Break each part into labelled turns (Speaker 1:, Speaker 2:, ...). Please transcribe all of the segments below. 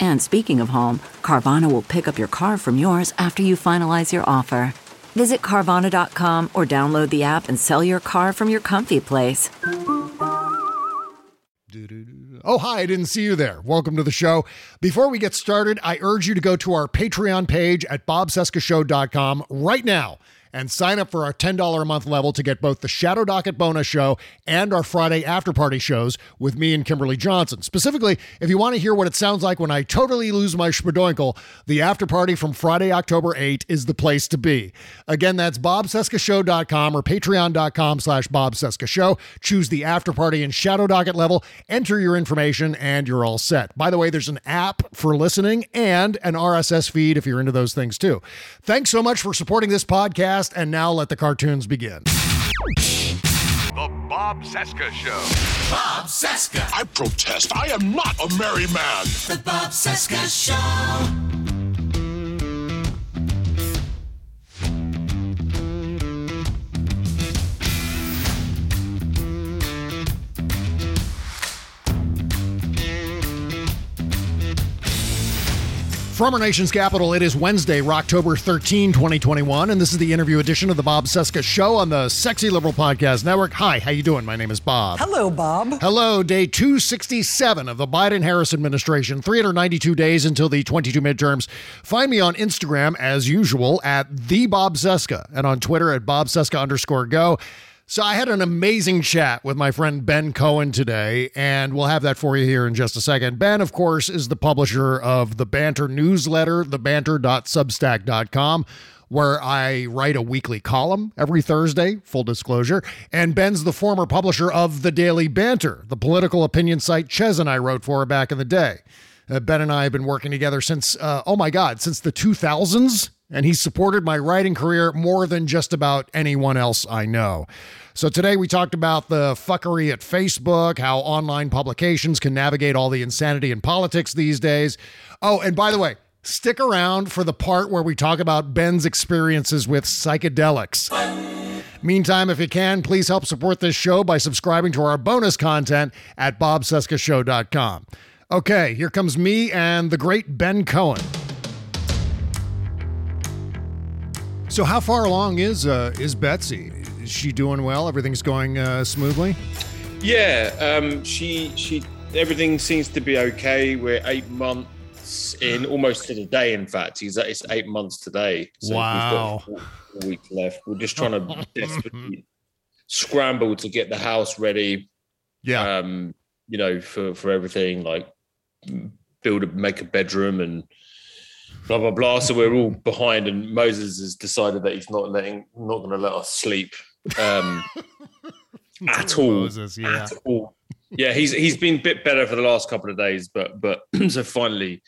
Speaker 1: And speaking of home, Carvana will pick up your car from yours after you finalize your offer. Visit Carvana.com or download the app and sell your car from your comfy place.
Speaker 2: Oh, hi, I didn't see you there. Welcome to the show. Before we get started, I urge you to go to our Patreon page at bobcescashow.com right now and sign up for our $10 a month level to get both the Shadow Docket bonus show and our Friday after party shows with me and Kimberly Johnson. Specifically, if you want to hear what it sounds like when I totally lose my schmadoinkle, the after party from Friday, October 8 is the place to be. Again, that's bobcescashow.com or patreon.com slash bobcescashow. Choose the after party and Shadow Docket level, enter your information, and you're all set. By the way, there's an app for listening and an RSS feed if you're into those things too. Thanks so much for supporting this podcast podcast, and now let the cartoons begin.
Speaker 3: The Bob Cesca Show.
Speaker 4: Bob Cesca.
Speaker 5: I protest. I am not a merry man.
Speaker 4: The Bob Cesca Show.
Speaker 2: From our nation's capital, it is Wednesday, October 13, 2021, and this is the interview edition of the Bob Cesca Show on the Sexy Liberal Podcast Network. Hi, how you doing? My name is Bob.
Speaker 6: Hello, Bob.
Speaker 2: Hello, day 267 of the Biden-Harris administration, 392 days until the 22 midterms. Find me on Instagram, as usual, at the Bob Cesca, and on Twitter at Bob Cesca underscore go. So I had an amazing chat with my friend Ben Cohen today, and we'll have that for you here in just a second. Ben, of course, is the publisher of the Banter newsletter, thebanter.substack.com, where I write a weekly column every Thursday, full disclosure. And Ben's the former publisher of The Daily Banter, the political opinion site Chez and I wrote for back in the day. Uh, ben and I have been working together since, uh, oh my God, since the 2000s and he's supported my writing career more than just about anyone else I know. So today we talked about the fuckery at Facebook, how online publications can navigate all the insanity in politics these days. Oh, and by the way, stick around for the part where we talk about Ben's experiences with psychedelics. Meantime, if you can, please help support this show by subscribing to our bonus content at bobcescashow.com. Okay, here comes me and the great Ben Cohen. So, how far along is uh, is Betsy? Is she doing well? Everything's going uh, smoothly.
Speaker 7: Yeah, um, she she everything seems to be okay. We're eight months in, almost to the day. In fact, he's it's eight months today.
Speaker 2: So wow,
Speaker 7: we've got four weeks left. We're just trying to desperately scramble to get the house ready.
Speaker 2: Yeah,
Speaker 7: um, you know, for for everything like build a make a bedroom and blah blah blah. So we're all behind, and Moses has decided that he's not letting, not going to let us sleep um, at all.
Speaker 2: Moses, yeah.
Speaker 7: At all. Yeah, he's he's been a bit better for the last couple of days, but but so finally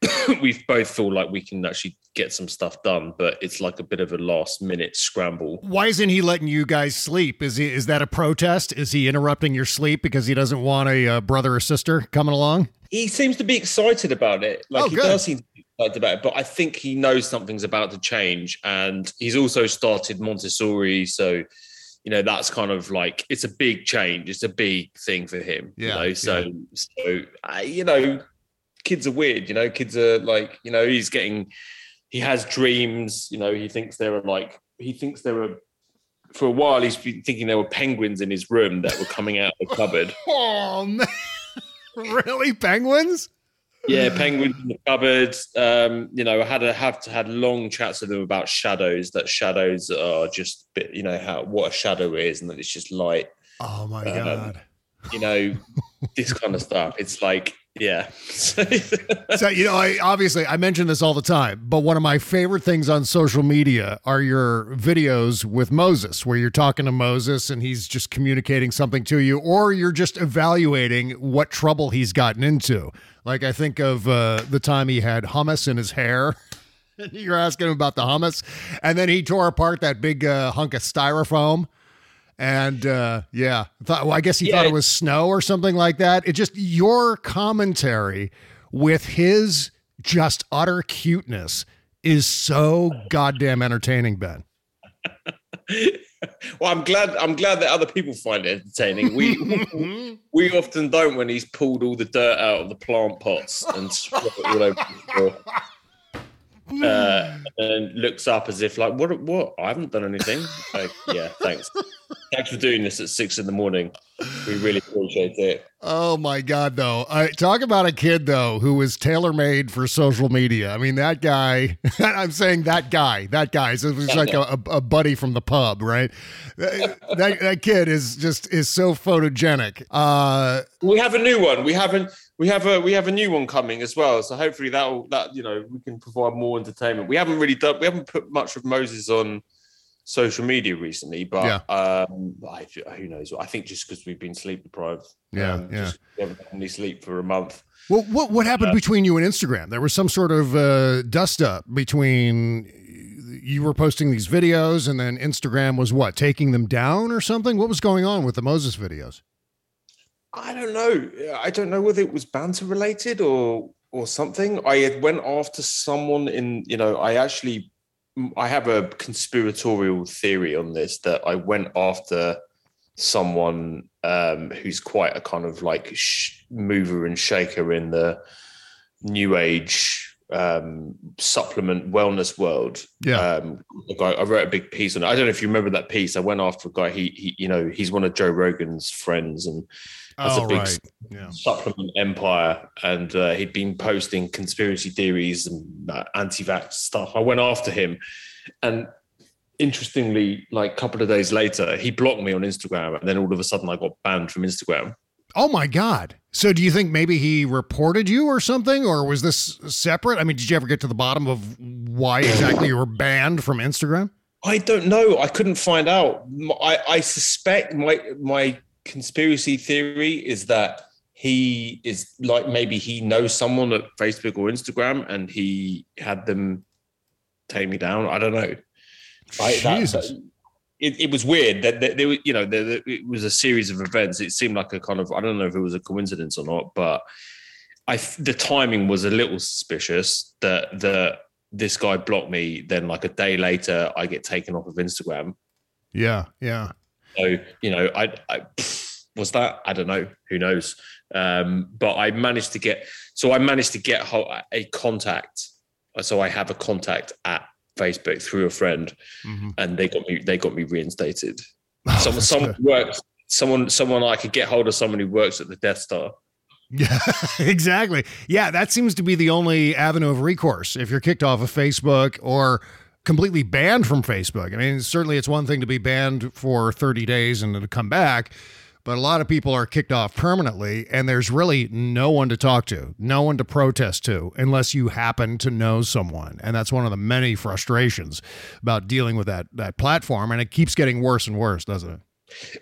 Speaker 7: we both feel like we can actually get some stuff done, but it's like a bit of a last minute scramble.
Speaker 2: Why isn't he letting you guys sleep? Is he is that a protest? Is he interrupting your sleep because he doesn't want a uh, brother or sister coming along?
Speaker 7: He seems to be excited about it. Like
Speaker 2: oh,
Speaker 7: he
Speaker 2: good.
Speaker 7: does seem excited about it, but I think he knows something's about to change, and he's also started Montessori, so you know that's kind of like it's a big change. It's a big thing for him
Speaker 2: Yeah,
Speaker 7: you know so
Speaker 2: yeah.
Speaker 7: so uh, you know kids are weird you know? Kids are like you know he's getting he has dreams you know? He thinks there are like he thinks there are for a while he's been thinking there were penguins in his room that were coming out of the cupboard.
Speaker 2: Oh man, really? Penguins?
Speaker 7: Yeah, penguins in the cupboard. Um, you know, I had a, have to had long chats with them about shadows. That shadows are just, bit, you know, how what a shadow is, and that it's just light.
Speaker 2: Oh my
Speaker 7: Um,
Speaker 2: god.
Speaker 7: You know, this kind of stuff. It's like, yeah.
Speaker 2: So you know, I obviously I mention this all the time, but one of my favorite things on social media are your videos with Moses, where you're talking to Moses and he's just communicating something to you, or you're just evaluating what trouble he's gotten into. Like I think of uh, the time he had hummus in his hair. You're asking him about the hummus, and then he tore apart that big uh, hunk of styrofoam. And uh, yeah, thought, well, I guess he thought
Speaker 7: Yeah.
Speaker 2: it was snow or something like that. It just your commentary with his just utter cuteness is so goddamn entertaining, Ben.
Speaker 7: well, I'm glad. I'm glad that other people find it entertaining. We we often don't when he's pulled all the dirt out of the plant pots and spread it all over the floor. Uh, and looks up as if like, what? What? I haven't done anything. Like, yeah, thanks. Thanks for doing this at six in the morning. We really appreciate it.
Speaker 2: Oh my God, though. I talk about a kid though who was tailor made for social media. I mean, that guy. I'm saying that guy. That guy. So like a, a, buddy from the pub, right? That, that that kid is just is so photogenic. Uh,
Speaker 7: We have a new one. We haven't. We have a we have a new one coming as well. So hopefully that that you know we can provide more entertainment. We haven't really done. We haven't put much of Moses on social media recently, but um, I, who knows? I think just because we've been sleep deprived.
Speaker 2: Yeah,
Speaker 7: um,
Speaker 2: yeah.
Speaker 7: Just, we haven't had any sleep for a month.
Speaker 2: Well, what what happened between you and Instagram? There was some sort of uh, dust up between you were posting these videos, and then Instagram was what taking them down or something. What was going on with the Moses videos?
Speaker 7: I don't know. I don't know whether it was banter related or or something. I had went after someone in, you know, I actually I have a conspiratorial theory on this that I went after someone um, who's quite a kind of like sh- mover and shaker in the new age um, supplement wellness world.
Speaker 2: Yeah.
Speaker 7: Um, guy, I wrote a big piece on it. I don't know if you remember that piece. I went after a guy. He, he you know, he's one of Joe Rogan's friends and has
Speaker 2: Oh,
Speaker 7: a big
Speaker 2: right. Yeah.
Speaker 7: supplement empire, and uh, he'd been posting conspiracy theories and uh, anti-vax stuff. I went after him, and interestingly, like a couple of days later, he blocked me on Instagram, and then all of a sudden, I got banned from Instagram.
Speaker 2: Oh my God. So do you think maybe he reported you or something, or was this separate? I mean, did you ever get to the bottom of why exactly you were banned from Instagram?
Speaker 7: I don't know. I couldn't find out. I, I suspect my my conspiracy theory is that he is like maybe he knows someone at Facebook or Instagram, and he had them take me down. I don't know. That- that- it, it was weird that, that there was, you know, there, there- it was a series of events. It seemed like a kind of, I don't know if it was a coincidence or not, but I, the timing was a little suspicious that the this guy blocked me. Then, like a day later, I get taken off of Instagram.
Speaker 2: Yeah. Yeah.
Speaker 7: So, you know, I, I was that I don't know. Who knows? Um, but I managed to get. So I managed to get a contact. So I have a contact at Facebook through a friend,
Speaker 2: Mhm.
Speaker 7: and they got me. They got me reinstated.
Speaker 2: Oh,
Speaker 7: someone, someone
Speaker 2: good.
Speaker 7: works. Someone, someone I could get hold of. Someone who works at the Death Star.
Speaker 2: Yeah, exactly. Yeah, that seems to be the only avenue of recourse if you're kicked off of Facebook or completely banned from Facebook. I mean, certainly it's one thing to be banned for 30 days and to come back, but a lot of people are kicked off permanently and there's really no one to talk to, no one to protest to unless you happen to know someone. And that's one of the many frustrations about dealing with that that platform and it keeps getting worse and worse, doesn't it?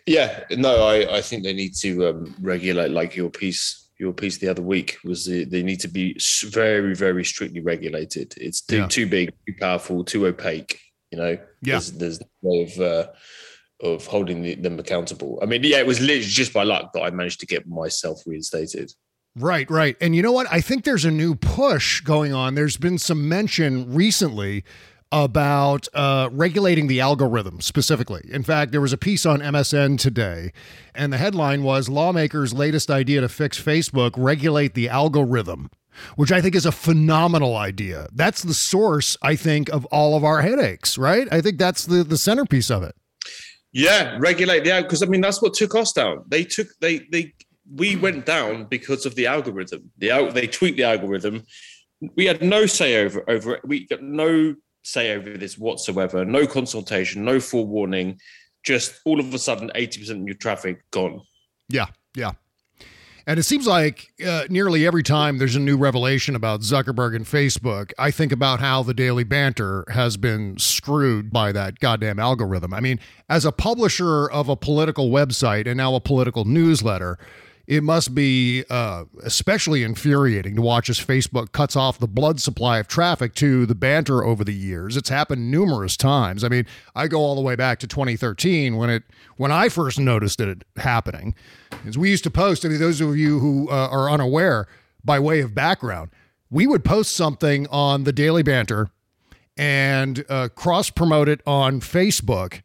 Speaker 7: Yeah, no, I, I think they need to um, regulate like your piece. Your piece the other week was the, they need to be very, very strictly regulated. It's too
Speaker 2: Yeah.
Speaker 7: too big, too powerful, too opaque. You know,
Speaker 2: Yeah.
Speaker 7: there's, there's no way of uh, of holding the, them accountable. I mean, yeah, it was literally just by luck that I managed to get myself reinstated.
Speaker 2: Right, right. And you know what? I think there's a new push going on. There's been some mention recently about uh, regulating the algorithm specifically. In fact, there was a piece on MSN today, and the headline was Lawmakers' latest idea to fix Facebook regulate the algorithm, which I think is a phenomenal idea. That's the source, I think, of all of our headaches, right? I think that's the, the centerpiece of it.
Speaker 7: Yeah, regulate the because I mean that's what took us down. They took they they we went down because of the algorithm. The they tweaked the algorithm. We had no say over over it. We got no say over this whatsoever. No consultation, no forewarning. Just all of a sudden, eighty percent of your traffic gone.
Speaker 2: Yeah, yeah. And it seems like uh, nearly every time there's a new revelation about Zuckerberg and Facebook, I think about how the Daily Banter has been screwed by that goddamn algorithm. I mean, as a publisher of a political website and now a political newsletter, it must be uh, especially infuriating to watch as Facebook cuts off the blood supply of traffic to the banter over the years. It's happened numerous times. I mean, I go all the way back to 2013 when it when I first noticed it happening. As we used to post, I mean, those of you who uh, are unaware, by way of background, we would post something on the Daily Banter and uh, cross promote it on Facebook,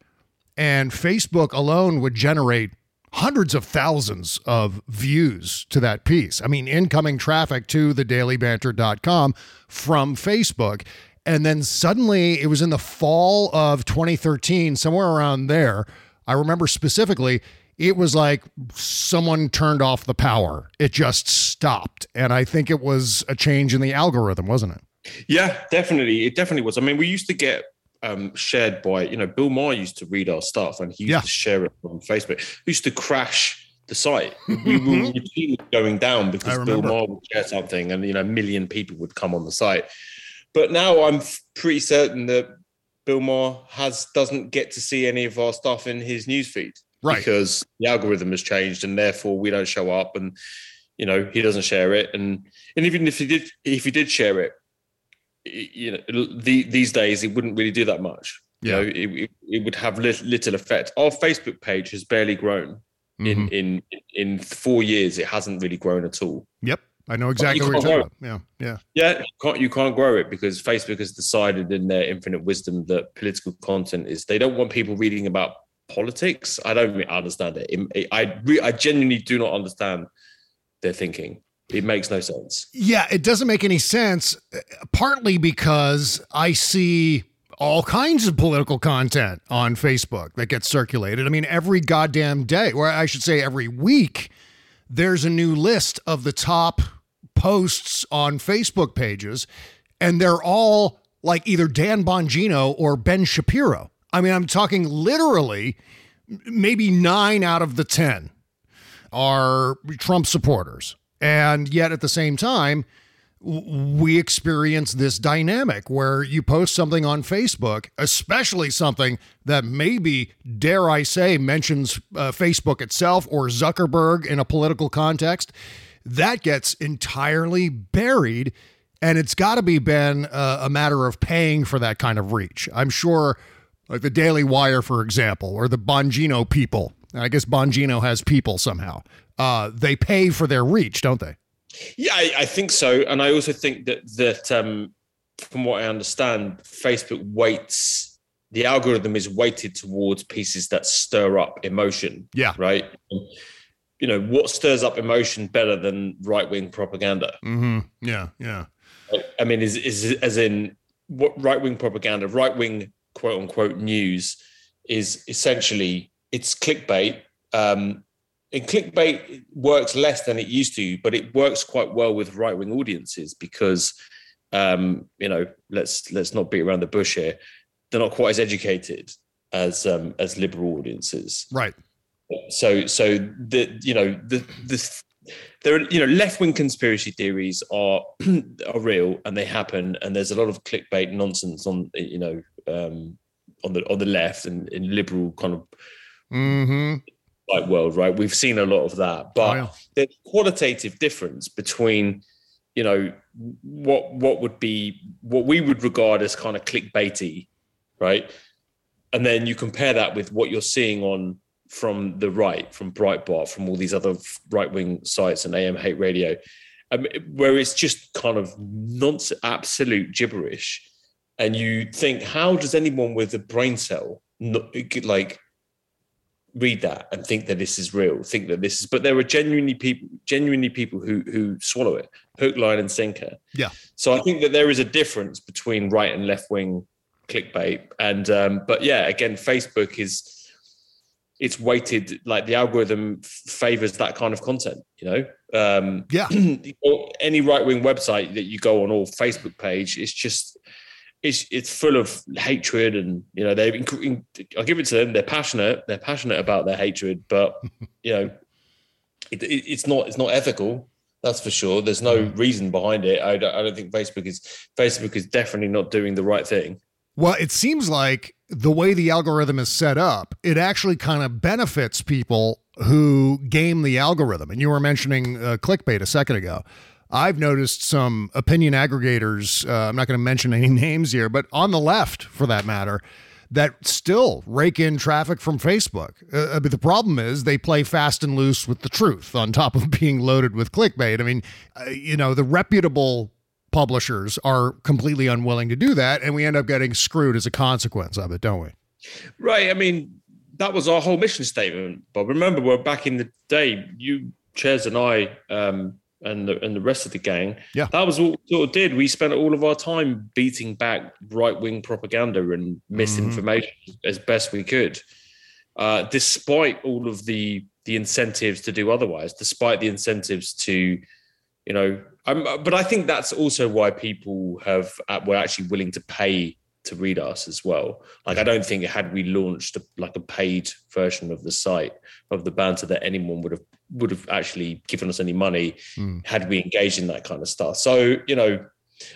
Speaker 2: and Facebook alone would generate hundreds of thousands of views to that piece. I mean, incoming traffic to the dailybanter.com from Facebook. And then suddenly it was in the fall of 2013, somewhere around there. I remember specifically, it was like someone turned off the power. It just stopped. And I think it was a change in the algorithm, wasn't it?
Speaker 7: Yeah, definitely. It definitely was. I mean, we used to get um, shared by, you know, Bill Maher used to read our stuff and he used
Speaker 2: Yeah.
Speaker 7: to share it on Facebook. He used to crash the site. We were routinely going down because Bill. Maher would share something and, you know, a million people would come on the site. But now I'm pretty certain that Bill Maher has doesn't get to see any of our stuff in his newsfeed.
Speaker 2: Right.
Speaker 7: Because the algorithm has changed and therefore we don't show up and you know he doesn't share it and and even if he did if he did share it you know the, these days it wouldn't really do that much
Speaker 2: Yeah.
Speaker 7: you know it, it, would have lit, little effect our facebook page has barely grown
Speaker 2: Mhm.
Speaker 7: in in in four years it hasn't really grown at all
Speaker 2: Yep. I know exactly what you're talking about. Yeah. Yeah.
Speaker 7: yeah you can't you can't grow it because facebook has decided in their infinite wisdom that political content is they don't want people reading about politics i don't really understand it It- i re- i genuinely do not understand their thinking it makes no sense
Speaker 2: Yeah, it doesn't make any sense, partly because I see all kinds of political content on Facebook that gets circulated. I mean, every goddamn day, or I should say every week, there's a new list of the top posts on Facebook pages, and they're all like either Dan Bongino or Ben Shapiro. I mean, I'm talking literally maybe nine out of the 10 are Trump supporters. And yet at the same time, we experience this dynamic where you post something on Facebook, especially something that maybe, dare I say, mentions uh, Facebook itself or Zuckerberg in a political context, that gets entirely buried. And it's got to be been uh, a matter of paying for that kind of reach. I'm sure, like the Daily Wire, for example, or the Bongino people. I guess Bongino has people somehow. Uh, they pay for their reach, don't they?
Speaker 7: Yeah, I, I think so, and I also think that that um, from what I understand, Facebook weights the algorithm is weighted towards pieces that stir up emotion.
Speaker 2: Yeah.
Speaker 7: right. You know what stirs up emotion better than right wing propaganda?
Speaker 2: Mm-hmm. Yeah, yeah.
Speaker 7: I mean, is is as in what right wing propaganda, right wing quote unquote news is essentially it's clickbait. Um, and clickbait works less than it used to, but it works quite well with right wing audiences because um, you know let's let's not beat around the bush here. They're not quite as educated as um, as liberal audiences
Speaker 2: Right.
Speaker 7: so so the you know the the there are you know left wing conspiracy theories are are real and they happen and there's a lot of clickbait nonsense on you know um on the on the left and in liberal kind of
Speaker 2: Mm-hmm.
Speaker 7: Like world right? We've seen a lot of that but
Speaker 2: Oh, yeah.
Speaker 7: there's qualitative difference between you know what what would be what we would regard as kind of clickbaity right? And then you compare that with what you're seeing on from the right from breitbart from all these other right-wing sites and am hate radio. Um, where it's just kind of nonsense absolute gibberish. And you think how does anyone with a brain cell not, like read that and think that this is real think that this is but there are genuinely people genuinely people who who swallow it hook line and sinker
Speaker 2: Yeah.
Speaker 7: so i think that there is a difference between right and left wing clickbait and um but yeah again facebook is it's weighted like the algorithm favors that kind of content. You know, um,
Speaker 2: Yeah.
Speaker 7: or any right wing website that you go on or Facebook page, it's just it's it's full of hatred and you know they I give it to them. They're passionate. They're passionate about their hatred but you know it, it, it's not it's not ethical. That's for sure. There's no reason behind it. I don't, I don't think Facebook is Facebook is definitely not doing the right thing.
Speaker 2: Well, it seems like the way the algorithm is set up, it actually kind of benefits people who game the algorithm. And you were mentioning uh, clickbait a second ago. I've noticed some opinion aggregators, uh, I'm not going to mention any names here, but on the left, for that matter, that still rake in traffic from Facebook. Uh, but the problem is they play fast and loose with the truth on top of being loaded with clickbait. I mean, uh, you know, the reputable publishers are completely unwilling to do that, and we end up getting screwed as a consequence of it, don't we?
Speaker 7: Right. I mean, that was our whole mission statement. But remember, we're back in the day. You, Chez, and I, um, and the and the rest of the gang.
Speaker 2: Yeah.
Speaker 7: that was what we sort of did. We spent all of our time beating back right wing propaganda and misinformation as best we could, uh, despite all of the the incentives to do otherwise. Despite the incentives to, you know, um, but I think that's also why people have uh, were actually willing to pay to read us as well. Like I don't think had we launched a, like a paid version of the site of the banter that anyone would have would have actually given us any money had we engaged in that kind of stuff. So you know,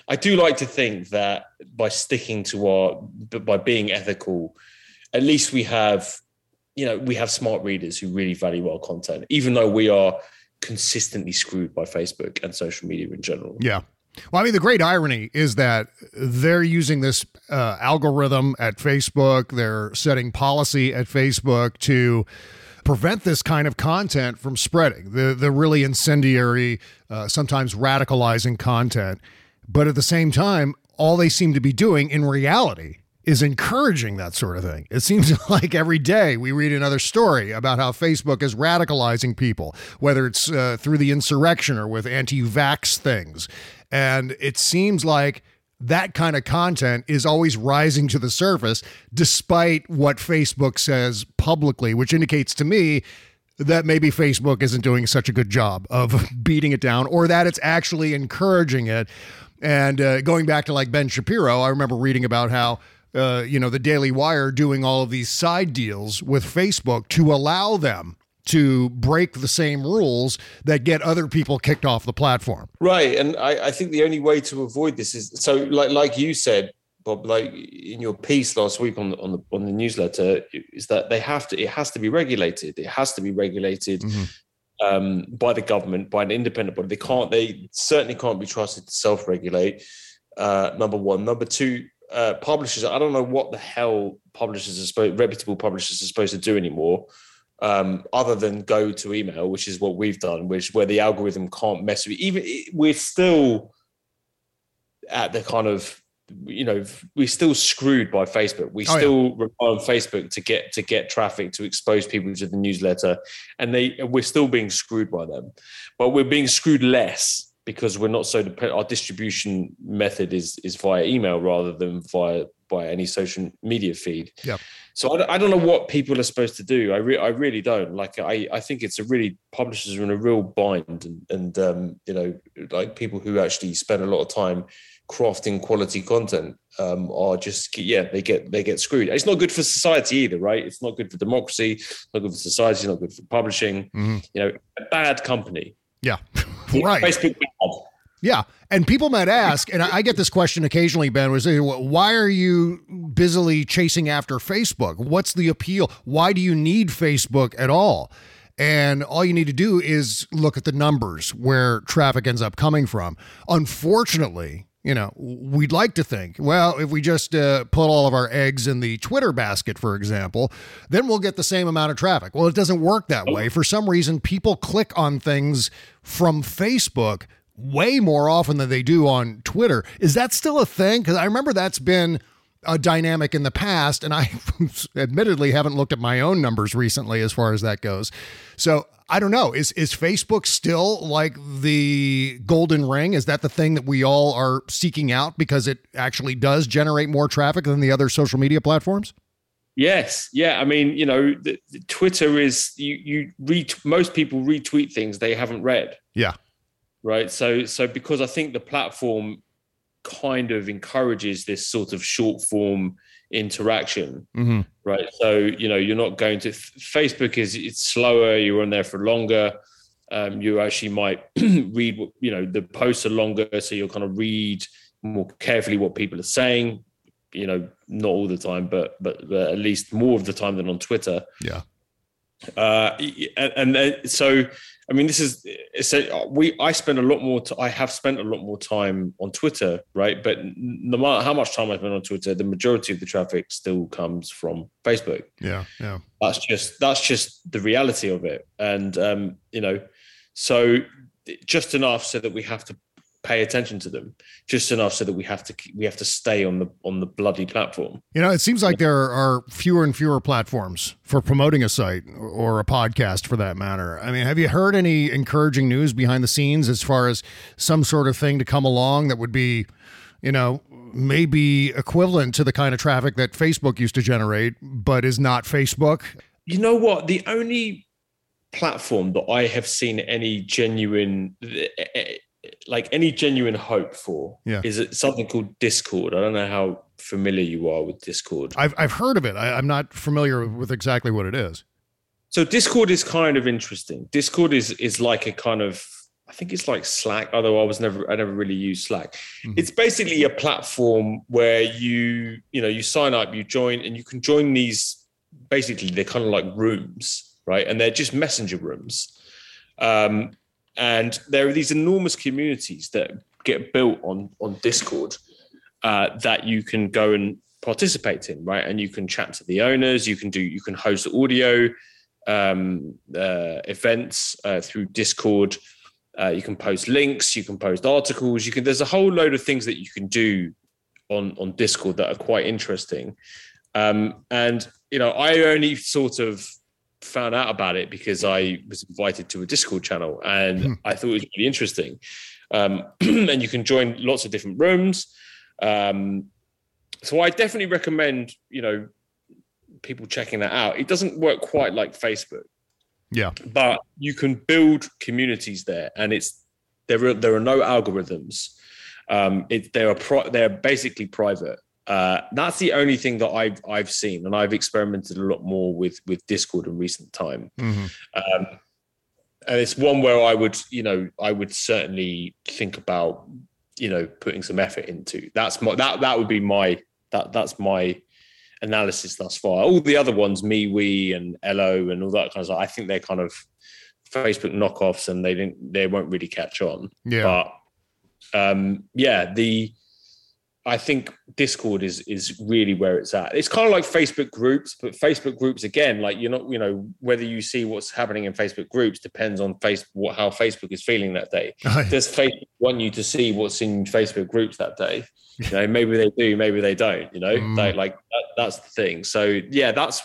Speaker 7: I do like to think that by sticking to our by being ethical, at least we have you know we have smart readers who really value our content, even though we are consistently screwed by Facebook and social media in general.
Speaker 2: Yeah. Well, I mean, the great irony is that they're using this uh, algorithm at Facebook. They're setting policy at Facebook to prevent this kind of content from spreading. The the really incendiary, uh, sometimes radicalizing content. But at the same time, all they seem to be doing in reality is encouraging that sort of thing. It seems like every day we read another story about how Facebook is radicalizing people, whether it's uh, through the insurrection or with anti vax things. And it seems like that kind of content is always rising to the surface, despite what Facebook says publicly, which indicates to me that maybe Facebook isn't doing such a good job of beating it down or that it's actually encouraging it. And uh, going back to like Ben Shapiro, I remember reading about how. Uh, you know, the Daily Wire doing all of these side deals with Facebook to allow them to break the same rules that get other people kicked off the platform.
Speaker 7: Right, and I, I think the only way to avoid this is so, like like you said, Bob, like in your piece last week on the on the on the newsletter, is that they have to. It has to be regulated. It has to be regulated um, by the government, by an independent body. They can't. They certainly can't be trusted to self-regulate. Uh, number one. Number two. Uh, publishers. I don't know what the hell publishers are supposed, reputable publishers are supposed to do anymore um, other than go to email, which is what we've done, which where the algorithm can't mess with. Even we're still at the kind of you know we're still screwed by Facebook. We
Speaker 2: Oh, yeah.
Speaker 7: still rely on Facebook to get to get traffic to expose people to the newsletter, and they we're still being screwed by them, but we're being screwed less because we're not so dependent. Our distribution method is is via email rather than via by any social media feed.
Speaker 2: Yep.
Speaker 7: So I don't, I don't know what people are supposed to do. I re- I really don't. Like I, I think it's a really publishers are in a real bind, and and um, you know like people who actually spend a lot of time crafting quality content um, are just yeah they get they get screwed. It's not good for society either, right? It's not good for democracy. Not good for society. Not good for publishing. You know, a bad company.
Speaker 2: Yeah. right. Yeah. And people might ask, and I I get this question occasionally, Ben, was uh, why are you busily chasing after Facebook? What's the appeal? Why do you need Facebook at all? And all you need to do is look at the numbers where traffic ends up coming from. Unfortunately, you know, we'd like to think, well, if we just uh, put all of our eggs in the Twitter basket, for example, then we'll get the same amount of traffic. Well, it doesn't work that way. For some reason, people click on things from Facebook way more often than they do on Twitter. Is that still a thing? Because I remember that's been a dynamic in the past, and I admittedly haven't looked at my own numbers recently as far as that goes. So I don't know. Is is Facebook still like the golden ring? Is that the thing that we all are seeking out because it actually does generate more traffic than the other social media platforms?
Speaker 7: Yes, yeah. I mean, you know, the, the Twitter is you you read most people retweet things they haven't read.
Speaker 2: Yeah.
Speaker 7: Right. So so because I think the platform kind of encourages this sort of short form interaction.
Speaker 2: Mhm.
Speaker 7: Right. So you know you're not going to Facebook is it's slower. You're on there for longer. Um, you actually might read what you know the posts are longer, so you'll kind of read more carefully what people are saying. You know, not all the time, but but, but at least more of the time than on Twitter.
Speaker 2: Yeah.
Speaker 7: Uh, and, and then, so, I mean, this is we. I spend a lot more. T- I have spent a lot more time on Twitter, right? But no matter how much time I spend on Twitter, the majority of the traffic still comes from Facebook.
Speaker 2: Yeah. Yeah.
Speaker 7: That's just that's just the reality of it, and um, you know, so just enough so that we have to pay attention to them, just enough so that we have to we have to stay on the on the bloody platform.
Speaker 2: You know, it seems like there are fewer and fewer platforms for promoting a site or a podcast for that matter. I mean, have you heard any encouraging news behind the scenes as far as some sort of thing to come along that would be, you know, maybe equivalent to the kind of traffic that Facebook used to generate, but is not Facebook?
Speaker 7: You know what? The only platform that I have seen any genuine eh, eh, like any genuine hope for
Speaker 2: Yeah.
Speaker 7: is it something called Discord. I don't know how familiar you are with Discord.
Speaker 2: I've, I've heard of it. I, I'm not familiar with exactly what it is.
Speaker 7: So Discord is kind of interesting. Discord is is like a kind of I think it's like Slack, although I was never I never really used Slack. It's basically a platform where you you know you sign up, you join, and you can join these. Basically, they're kind of like rooms, right? And they're just messenger rooms. Um, and there are these enormous communities that get built on on Discord uh, that you can go and participate in, right? And you can chat to the owners. You can do you can host audio um, uh, events uh, through Discord. Uh, you can post links. You can post articles. You can. There's a whole load of things that you can do on on Discord that are quite interesting. Um, and you know, I only sort of found out about it because I was invited to a Discord channel, and I thought it was really interesting. Um, and you can join lots of different rooms. Um, so I definitely recommend you know people checking that out. It doesn't work quite like Facebook,
Speaker 2: Yeah.
Speaker 7: but you can build communities there, and it's there are there are no algorithms. Um, it, they are they're basically private. Uh, that's the only thing that I've I've seen, and I've experimented a lot more with with Discord in recent time.
Speaker 2: Mhm.
Speaker 7: Um, and it's one where I would, you know, I would certainly think about, you know, putting some effort into. That's my that that would be my that that's my analysis thus far. All the other ones, MeWe, and Ello, and all that kind of stuff. I think they're kind of Facebook knockoffs, and they didn't they won't really catch on.
Speaker 2: Yeah.
Speaker 7: But um, yeah, the I think Discord is is really where it's at. It's kind of like Facebook groups, but Facebook groups again, like you're not, you know, whether you see what's happening in Facebook groups depends on Facebook what how Facebook is feeling that day. Does Facebook want you to see what's in Facebook groups that day? You know, maybe they do, maybe they don't. You know,
Speaker 2: Mm.
Speaker 7: They- like that, that's the thing. So yeah, that's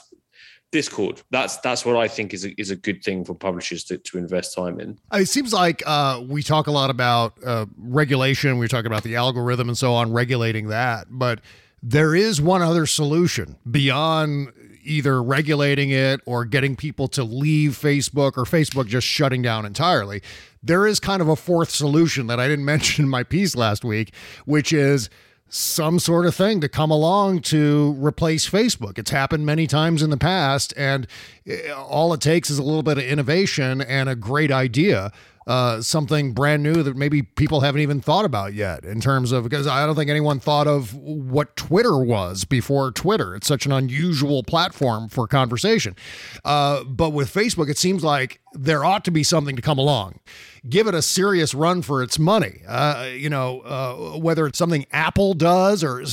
Speaker 7: Discord. That's that's what I think is a, is a good thing for publishers to, to invest time in.
Speaker 2: It seems like uh, we talk a lot about uh, regulation. We talk about the algorithm and so on, regulating that. But there is one other solution beyond either regulating it or getting people to leave Facebook or Facebook just shutting down entirely. There is kind of a fourth solution that I didn't mention in my piece last week, which is some sort of thing to come along to replace Facebook. It's happened many times in the past, and eh, all it takes is a little bit of innovation and a great idea. Uh, something brand new that maybe people haven't even thought about yet in terms of because I don't think anyone thought of what Twitter was before Twitter. It's such an unusual platform for conversation. Uh, but with Facebook, it seems like there ought to be something to come along give it a serious run for its money. Uh, you know, uh, whether it's something Apple does or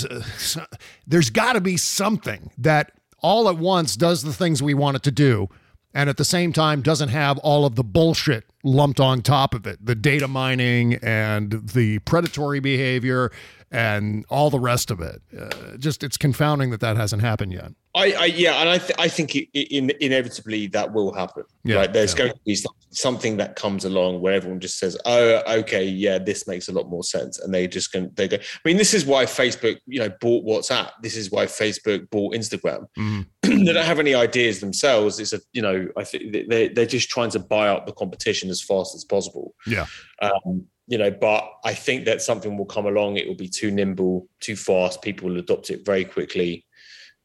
Speaker 2: there's got to be something that all at once does the things we want it to do. And at the same time, doesn't have all of the bullshit lumped on top of it. The data mining and the predatory behavior and all the rest of it. Uh, just, it's confounding that that hasn't happened yet.
Speaker 7: I, I yeah, and I th- I think it, in, inevitably that will happen.
Speaker 2: Yeah,
Speaker 7: right? There's
Speaker 2: yeah.
Speaker 7: going to be something that comes along where everyone just says, "Oh, okay, yeah, this makes a lot more sense," and they just can they go. I mean, this is why Facebook, you know, bought WhatsApp. This is why Facebook bought Instagram. they don't have any ideas themselves. It's a you know I think they they're just trying to buy up the competition as fast as possible.
Speaker 2: Yeah.
Speaker 7: Um, you know, but I think that something will come along. It will be too nimble, too fast. People will adopt it very quickly,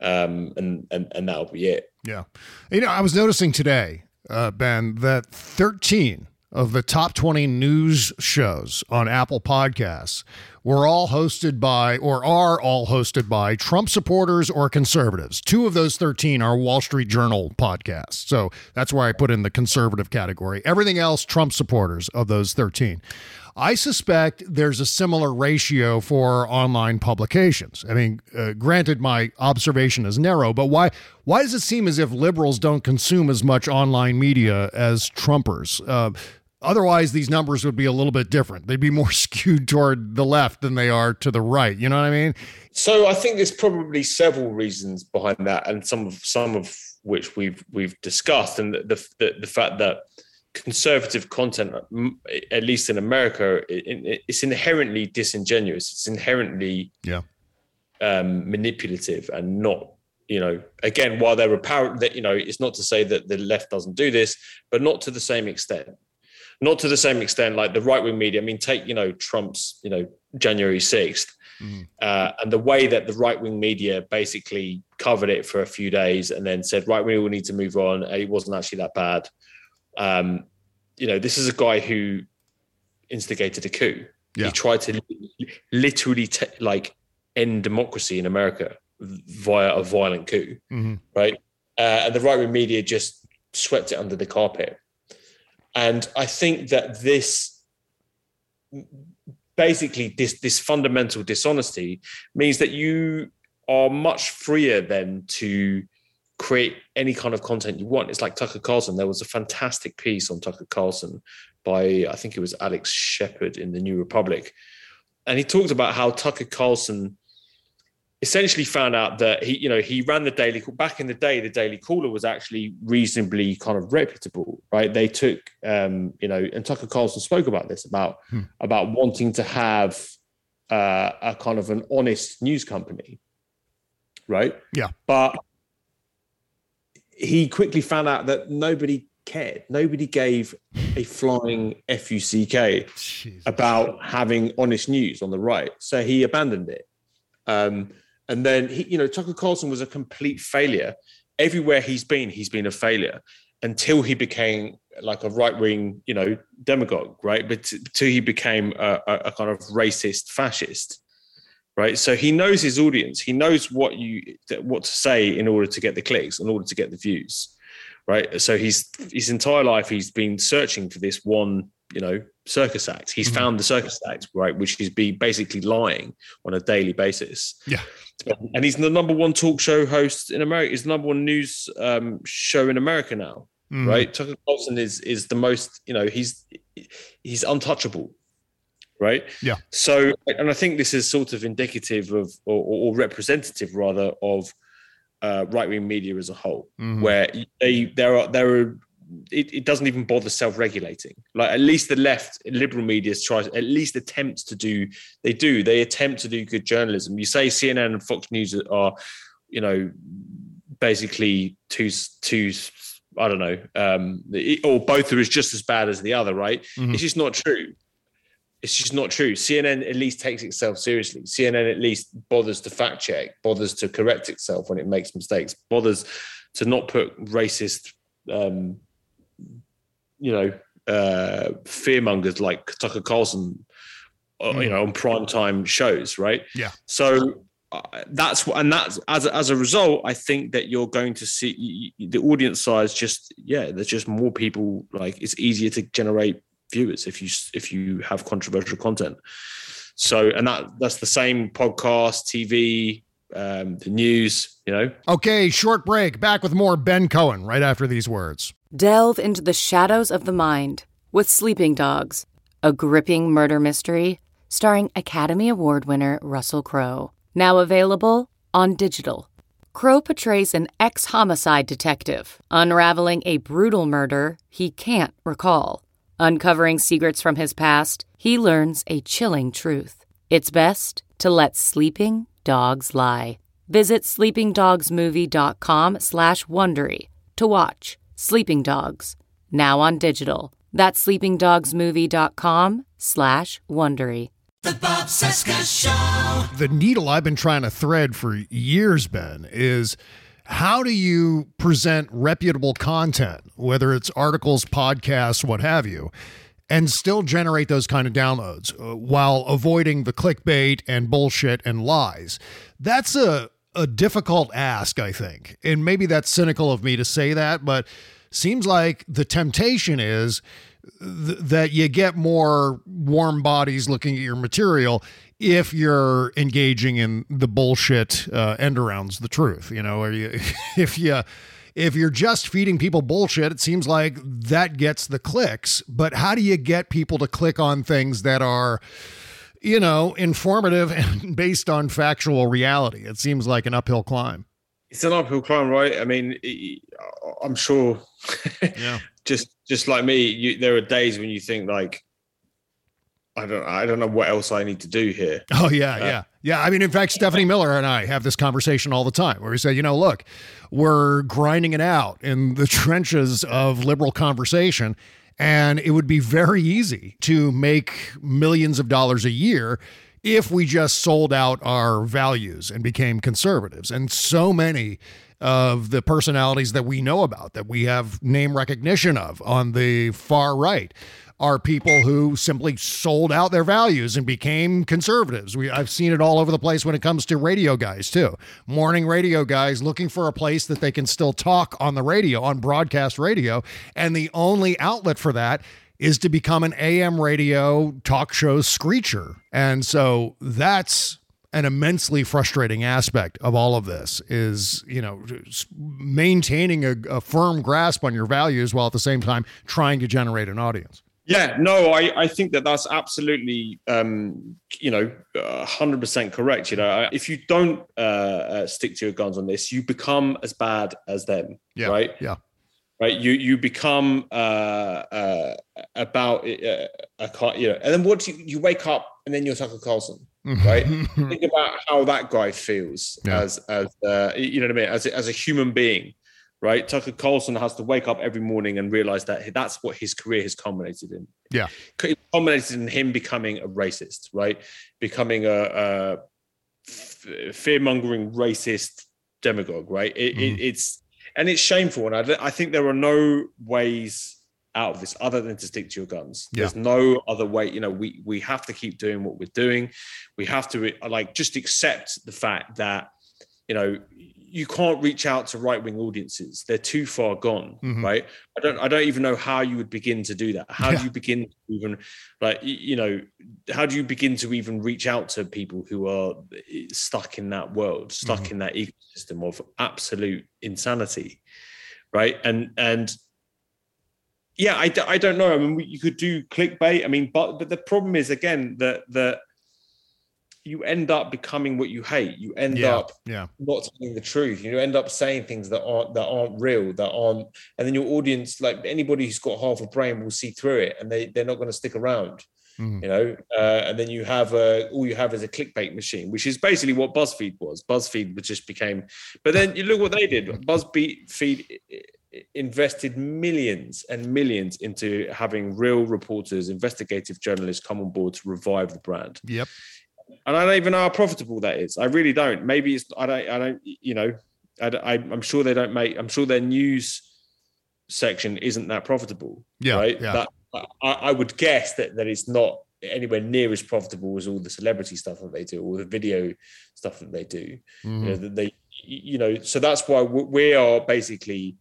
Speaker 7: um, and and and that'll be it.
Speaker 2: Yeah. You know, I was noticing today, uh, Ben, that 13 of the top 20 news shows on Apple Podcasts were all hosted by, or are all hosted by, Trump supporters or conservatives. Two of those 13 are Wall Street Journal podcasts. So that's why I put in the conservative category. Everything else, Trump supporters of those 13. I suspect there's a similar ratio for online publications. I mean, uh, granted, my observation is narrow, but why why does it seem as if liberals don't consume as much online media as Trumpers? Uh, otherwise, these numbers would be a little bit different. They'd be more skewed toward the left than they are to the right. You know what I mean?
Speaker 7: So I think there's probably several reasons behind that, and some of some of which we've we've discussed, and the the, the fact that conservative content, at least in America, it's inherently disingenuous. It's inherently
Speaker 2: yeah
Speaker 7: um, manipulative and not. You know, again, while they're apparent that you know, it's not to say that the left doesn't do this, but not to the same extent. Not to the same extent, like the right wing media. I mean, take you know Trump's you know January 6th mm-hmm. uh, and the way that the right wing media basically covered it for a few days and then said, right, we all need to move on. It wasn't actually that bad. Um, you know, this is a guy who instigated a coup. Yeah. He tried to literally t- like end democracy in America via a violent coup, mm-hmm. right? Uh, and the right wing media just swept it under the carpet. And I think that this basically this this fundamental dishonesty means that you are much freer then to create any kind of content you want. It's like Tucker Carlson. There was a fantastic piece on Tucker Carlson by, I think it was Alex Shepard in the New Republic. And he talked about how Tucker Carlson essentially found out that he, you know, he ran the Daily Call. back in the day, the Daily Caller was actually reasonably kind of reputable, right? They took, um, you know, and Tucker Carlson spoke about this about hmm. about wanting to have uh, a kind of an honest news company, right?
Speaker 2: Yeah,
Speaker 7: but he quickly found out that nobody cared. Nobody gave a flying fuck about having honest news on the right. So he abandoned it. Um, and then he, you know, Tucker Carlson was a complete failure. Everywhere he's been, he's been a failure until he became like a right wing, you know, demagogue, right? But until he became a, a, kind of racist fascist right? So he knows his audience. He knows what you what to say in order to get the clicks, in order to get the views, right? So he's his entire life he's been searching for this one, you know, circus act. He's mm-hmm. found the circus act, right, which is be basically lying on a daily basis.
Speaker 2: Yeah.
Speaker 7: And he's the number one talk show host in America. He's the number one news um, show in America now. Mm. Right, Tucker Carlson is is the most, you know, he's he's untouchable right?
Speaker 2: Yeah.
Speaker 7: So, and I think this is sort of indicative of, or, or representative rather, of uh, right wing media as a whole, mm-hmm. where they there are there are. It, it doesn't even bother self-regulating. Like at least the left, liberal media tries at least attempts to do. They do. They attempt to do good journalism. You say CNN and Fox News are, you know, basically two two I don't know, um, or both are just as bad as the other, right? Mm-hmm. It's just not true it's just not true. CNN at least takes itself seriously. CNN at least bothers to fact check, bothers to correct itself when it makes mistakes, bothers to not put racist, um, you know, uh, fearmongers like Tucker Carlson, mm. you know, on prime time shows, right?
Speaker 2: Yeah.
Speaker 7: So uh, that's what, and that's as as a result, I think that you're going to see the audience size just yeah, there's just more people. Like it's easier to generate viewers if you if you have controversial content. So, and that that's the same podcast, TV, um, the news. You know.
Speaker 2: Okay, short break. Back with more Ben Cohen right after these words.
Speaker 6: Delve into the shadows of the mind with Sleeping Dogs, a gripping murder mystery starring Academy Award winner Russell Crowe. Now available on digital. Crowe portrays an ex homicide detective unraveling a brutal murder he can't recall. Uncovering secrets from his past, he learns a chilling truth. It's best to let sleeping dogs lie. Visit sleepingdogsmovie.com slash Wondery to watch Sleeping Dogs, now on digital. That's sleepingdogsmovie.com slash Wondery.
Speaker 4: The Bob Cesca Show.
Speaker 2: The needle I've been trying to thread for years, Ben, is how do you present reputable content, whether it's articles, podcasts, what have you, and still generate those kind of downloads uh, while avoiding the clickbait and bullshit and lies? That's a a difficult ask, I think. And maybe that's cynical of me to say that, but seems like the temptation is th- that you get more warm bodies looking at your material if you're engaging in the bullshit uh, end arounds the truth you know or you if you if you're just feeding people bullshit it seems like that gets the clicks but how do you get people to click on things that are you know informative and based on factual reality it seems like an uphill climb
Speaker 7: It's an uphill climb, right? I mean, I'm sure.
Speaker 2: Yeah.
Speaker 7: just just like me, you, there are days when you think like, I don't I don't know what else I need to do here.
Speaker 2: Oh yeah, uh, yeah, yeah. I mean, in fact, Stephanie Miller and I have this conversation all the time, where we say, you know, look, we're grinding it out in the trenches of liberal conversation, and it would be very easy to make millions of dollars a year if we just sold out our values and became conservatives. And so many of the personalities that we know about, that we have name recognition of on the far right, are people who simply sold out their values and became conservatives. We I've seen it all over the place when it comes to radio guys too. Morning radio guys looking for a place that they can still talk on the radio, on broadcast radio, and the only outlet for that is to become an AM radio talk show screecher. And so that's an immensely frustrating aspect of all of this is, you know, maintaining a, a firm grasp on your values while at the same time trying to generate an audience.
Speaker 7: Yeah, no, I, I think that that's absolutely, um, you know, hundred percent correct. You know, if you don't uh, uh, stick to your guns on this, you become as bad as them,
Speaker 2: Yeah.
Speaker 7: right?
Speaker 2: Yeah.
Speaker 7: Right. You you become uh, uh, about uh, a car, you know, and then what do you, you wake up and then you're Tucker Carlson, right? Think about how that guy feels
Speaker 2: Yeah.
Speaker 7: as as uh, you know what I mean, as a, as a human being, right? Tucker Carlson has to wake up every morning and realize that that's what his career has culminated in
Speaker 2: yeah.
Speaker 7: it culminated in him becoming a racist, right? Becoming a, a fear mongering racist demagogue, right? It, it, it's and it's shameful, and I, I think there are no ways out of this other than to stick to your guns.
Speaker 2: Yeah.
Speaker 7: There's no other way. You know, we we have to keep doing what we're doing. We have to like just accept the fact that you know you can't reach out to right wing audiences. They're too far gone,
Speaker 2: Mhm.
Speaker 7: right? I don't I don't even know how you would begin to do that. How
Speaker 2: Yeah.
Speaker 7: do you begin to even like you know how do you begin to even reach out to people who are stuck in that world, stuck
Speaker 2: Mhm.
Speaker 7: in that ecosystem of absolute insanity, right? And and yeah, I, d- I don't know. I mean, we, you could do clickbait. I mean, but but the problem is again that that you end up becoming what you hate. You end
Speaker 2: Yeah.
Speaker 7: up
Speaker 2: Yeah.
Speaker 7: not telling the truth. You end up saying things that aren't that aren't real, that aren't, and then your audience, like anybody who's got half a brain, will see through it, and they they're not going to stick around.
Speaker 2: Mhm.
Speaker 7: You know, uh, and then you have a all you have is a clickbait machine, which is basically what BuzzFeed was. BuzzFeed was just became, but then you look what they did. BuzzFeed feed invested millions and millions into having real reporters, investigative journalists come on board to revive the brand
Speaker 2: Yep.
Speaker 7: and I don't even know how profitable that is. I really don't. Maybe it's I don't I don't you know I, I am sure they don't make. I'm sure their news section isn't that profitable.
Speaker 2: Yeah,
Speaker 7: right.
Speaker 2: yeah.
Speaker 7: That I, I would guess that that it's not anywhere near as profitable as all the celebrity stuff that they do, or the video stuff that they do. You
Speaker 2: Mm-hmm.
Speaker 7: know that they you know so that's why we are basically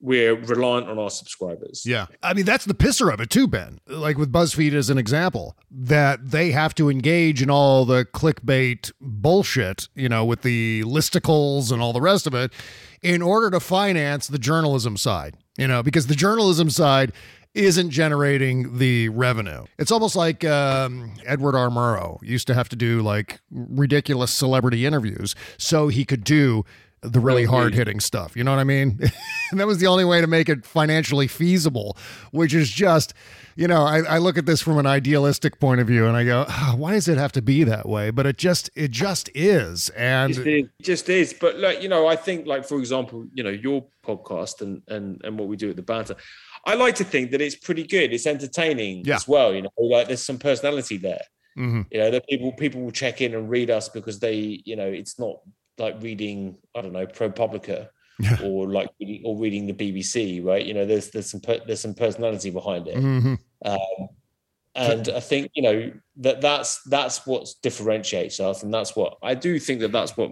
Speaker 7: we're reliant on our subscribers.
Speaker 2: Yeah. I mean, that's the pisser of it, too, Ben. Like with BuzzFeed as an example, that they have to engage in all the clickbait bullshit, you know, with the listicles and all the rest of it in order to finance the journalism side, you know, because the journalism side isn't generating the revenue. It's almost like um, Edward R. Murrow used to have to do like ridiculous celebrity interviews so he could do the really hard hitting stuff. You know what I mean? and that was the only way to make it financially feasible, which is just, you know, I, I look at this from an idealistic point of view and I go, "Ah, why does it have to be that way? But it just, it just is. And
Speaker 7: is, just is. But like you know, I think like for example, you know, your podcast and and and what we do at the banter. I like to think that it's pretty good. It's entertaining
Speaker 2: Yeah.
Speaker 7: as well. You know, like there's some personality there.
Speaker 2: Mhm.
Speaker 7: You know, that people people will check in and read us because they, you know, it's not like reading I don't know ProPublica
Speaker 2: Yeah.
Speaker 7: or like reading, or reading the BBC, right? You know, there's there's some per, there's some personality behind it.
Speaker 2: Mhm.
Speaker 7: Um, and I think you know that that's that's what differentiates us, and that's what I do think that that's what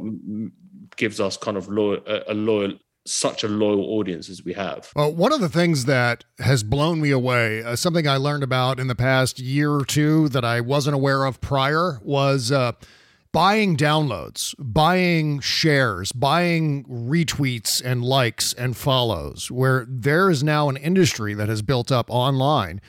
Speaker 7: gives us kind of loyal, a, a loyal, such a loyal audience as we have.
Speaker 2: Well, one of the things that has blown me away, uh, something I learned about in the past year or two that I wasn't aware of prior, was uh, buying downloads, buying shares, buying retweets and likes and follows, where there is now an industry that has built up online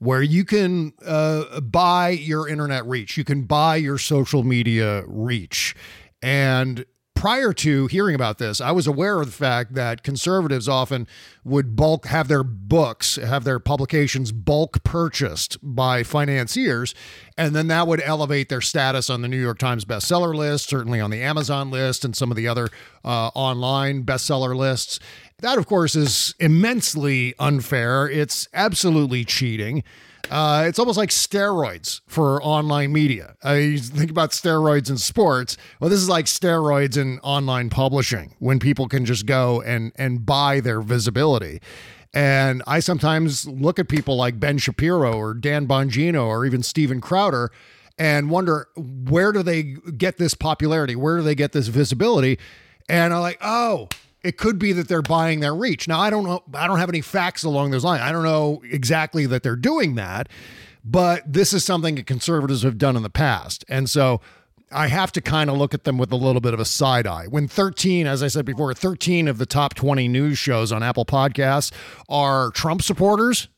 Speaker 2: where you can uh, buy your internet reach, you can buy your social media reach. And prior to hearing about this, I was aware of the fact that conservatives often would bulk have their books, have their publications bulk purchased by financiers, and then that would elevate their status on the New York Times bestseller list, certainly on the Amazon list, and some of the other uh, online bestseller lists. That, of course, is immensely unfair. It's absolutely cheating. Uh, it's almost like steroids for online media. I think about steroids in sports. Well, this is like steroids in online publishing when people can just go and and buy their visibility. And I sometimes look at people like Ben Shapiro or Dan Bongino or even Steven Crowder and wonder where do they get this popularity? Where do they get this visibility? And I'm like, oh, it could be that they're buying their reach. Now I don't know. I don't have any facts along those lines. I don't know exactly that they're doing that, but this is something that conservatives have done in the past, and so I have to kind of look at them with a little bit of a side eye. When 13, as I said before, 13 of the top 20 news shows on Apple Podcasts are Trump supporters.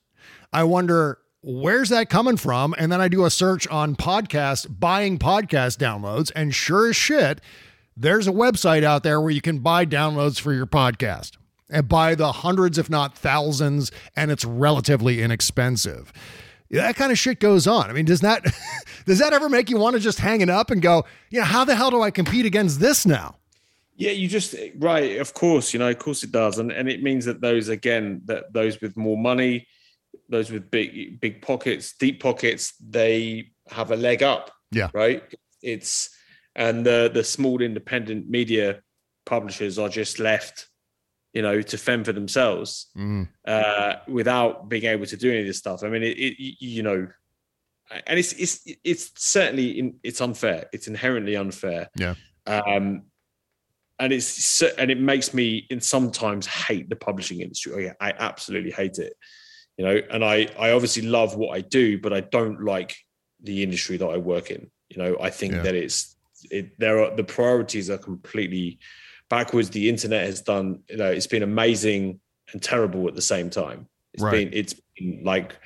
Speaker 2: I wonder where's that coming from? And then I do a search on podcast, buying podcast downloads, and sure as shit, there's a website out there where you can buy downloads for your podcast and buy the hundreds, if not thousands, and it's relatively inexpensive. That kind of shit goes on. I mean, does that does that ever make you want to just hang it up and go, you know, how the hell do I compete against this now?
Speaker 7: Yeah, you just right. Of course, you know, of course it does, and and it means that those again, that those with more money, those with big big pockets, deep pockets, they have a leg up.
Speaker 2: Yeah.
Speaker 7: right. It's and the the small independent media publishers are just left, you know, to fend for themselves
Speaker 2: Mm,
Speaker 7: uh, without being able to do any of this stuff. I mean, it, it you know, and it's it's it's certainly in, it's unfair. It's inherently unfair.
Speaker 2: Yeah.
Speaker 7: Um, and it's and it makes me in sometimes hate the publishing industry. I, I absolutely hate it. You know, and I I obviously love what I do, but I don't like the industry that I work in. You know, I think
Speaker 2: Yeah.
Speaker 7: that it's it there are the priorities are completely backwards. The internet has done, you know, it's been amazing and terrible at the same time. It's
Speaker 2: Right.
Speaker 7: been it's been like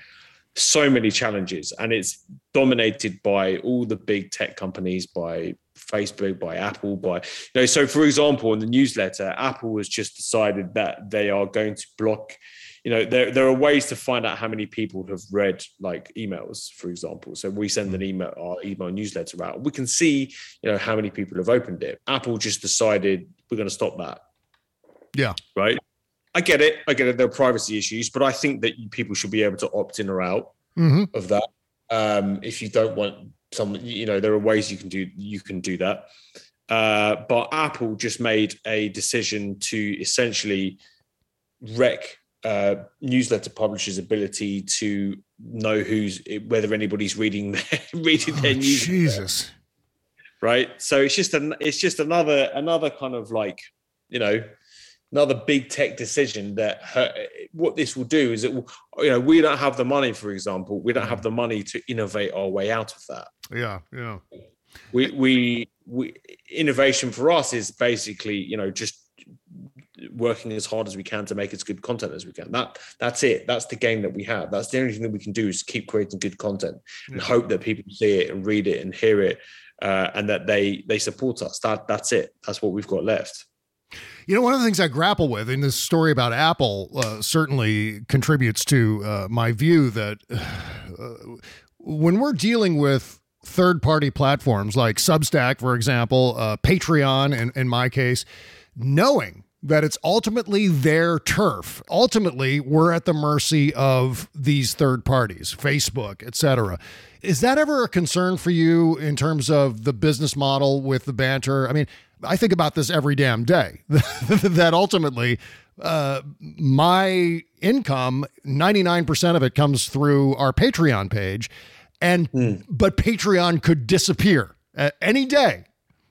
Speaker 7: so many challenges and it's dominated by all the big tech companies by facebook by apple by you know so for example in the newsletter apple has just decided that they are going to block you know there, there are ways to find out how many people have read like emails for example. So we send an email our email newsletter out. We can see you know how many people have opened it. Apple just decided we're going to stop that.
Speaker 2: Yeah.
Speaker 7: right? I get it. I get it. There are privacy issues but i think that people should be able to opt in or out
Speaker 2: hmm
Speaker 7: of that. Um, if you don't want some, you know, there are ways you can do you can do that. Uh, but Apple just made a decision to essentially wreck uh, newsletter publishers' ability to know who's whether anybody's reading their reading their
Speaker 2: Oh,
Speaker 7: news.
Speaker 2: Jesus.
Speaker 7: Right. So it's just an it's just another another kind of like you know another big tech decision that hurt, what this will do is it will you know we don't have the money for example we don't have the money to innovate our way out of that
Speaker 2: Yeah. Yeah.
Speaker 7: we we we innovation for us is basically you know just working as hard as we can to make as good content as we can. That that's it. That's the game that we have. That's the only thing that we can do is keep creating good content and hope that people see it and read it and hear it uh, and that they they support us. That that's it. That's what we've got left.
Speaker 2: You know, one of the things I grapple with in this story about Apple uh, certainly contributes to uh, my view that uh, when we're dealing with third party platforms like Substack, for example, uh, Patreon, in, in my case, knowing that it's ultimately their turf. Ultimately, we're at the mercy of these third parties, Facebook, etc. Is that ever a concern for you in terms of the business model with the banter? I mean, I think about this every damn day. that ultimately, uh, my income, 99% of it comes through our Patreon page. And, mm. but Patreon could disappear any day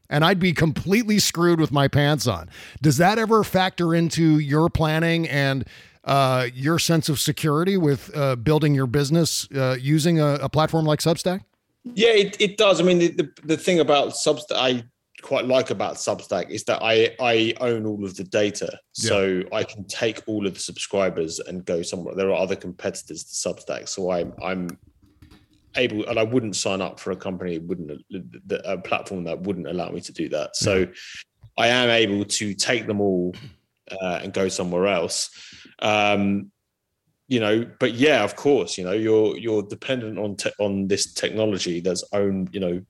Speaker 2: and I'd be completely screwed with my pants on. Does that ever factor into your planning and uh, your sense of security with uh, building your business uh, using a, a, platform like Substack?
Speaker 7: Yeah, it, it does. I mean, the, the, the thing about Substack, I quite like about Substack is that I I own all of the data, yeah. so I can take all of the subscribers and go somewhere. There are other competitors to Substack, so I'm I'm able, and I wouldn't sign up for a company wouldn't a platform that wouldn't allow me to do that. So mm. I am able to take them all uh, and go somewhere else. Um, you know, but yeah, of course, you know, you're you're dependent on te- on this technology that's owned, you know,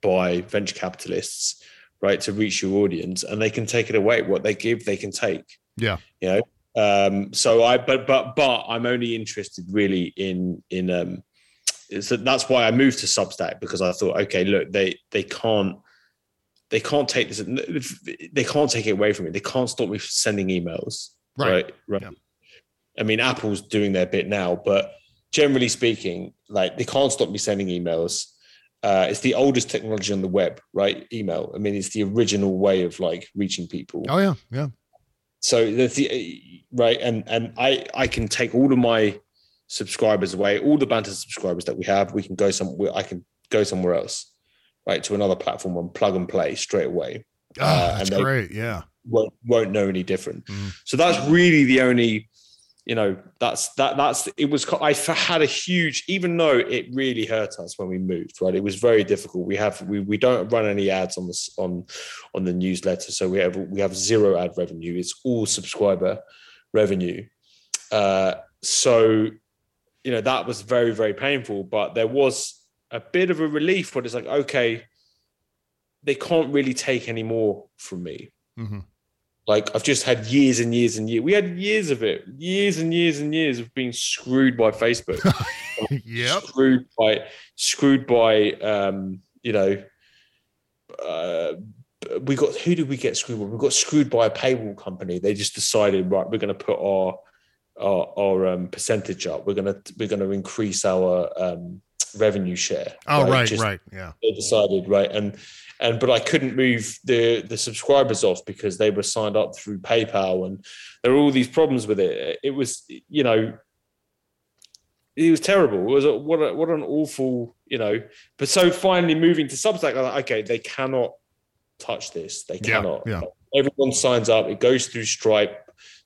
Speaker 7: by venture capitalists, right, to reach your audience, and they can take it away. What they give, they can take.
Speaker 2: Yeah,
Speaker 7: you know. Um, so I, but but but I'm only interested really in in um, so that's why I moved to Substack because I thought, okay, look, they they can't they can't take this they can't take it away from me. They can't stop me from sending emails. Right. Right. right. Yeah. I mean, Apple's doing their bit now, but generally speaking, like they can't stop me sending emails. Uh, it's the oldest technology on the web, right? Email. I mean, it's the original way of like reaching people.
Speaker 2: Oh yeah, yeah.
Speaker 7: So the right, and and I I can take all of my subscribers away, all the banter subscribers that we have, we can go somewhere. I can go somewhere else, right, to another platform and plug and play straight away.
Speaker 2: Oh, uh, that's great. Yeah,
Speaker 7: won't won't know any different. Mm. So that's really the only, you know, that's that that's it was. I had a huge, even though it really hurt us when we moved. Right, it was very difficult. We have we we don't run any ads on this on on the newsletter, so we have we have zero ad revenue. It's all subscriber revenue. Uh, so you know that was very very painful but there was a bit of a relief but it's like okay they can't really take any more from me mm-hmm. like i've just had years and years and years we had years of it years and years and years of being screwed by facebook
Speaker 2: yeah
Speaker 7: screwed by screwed by um you know uh we got who did we get screwed by? We got screwed by a paywall company. They just decided, right, we're going to put our our, our um, percentage up. We're gonna we're gonna increase our um, revenue share.
Speaker 2: Oh right, right, right, yeah.
Speaker 7: They decided right, and and but I couldn't move the the subscribers off because they were signed up through PayPal, and there were all these problems with it. It was you know. It was terrible. It was a, what a, what an awful, you know. But so finally moving to Substack, I'm like, okay, they cannot touch this. They cannot.
Speaker 2: Yeah,
Speaker 7: yeah. Everyone signs up. It goes through Stripe.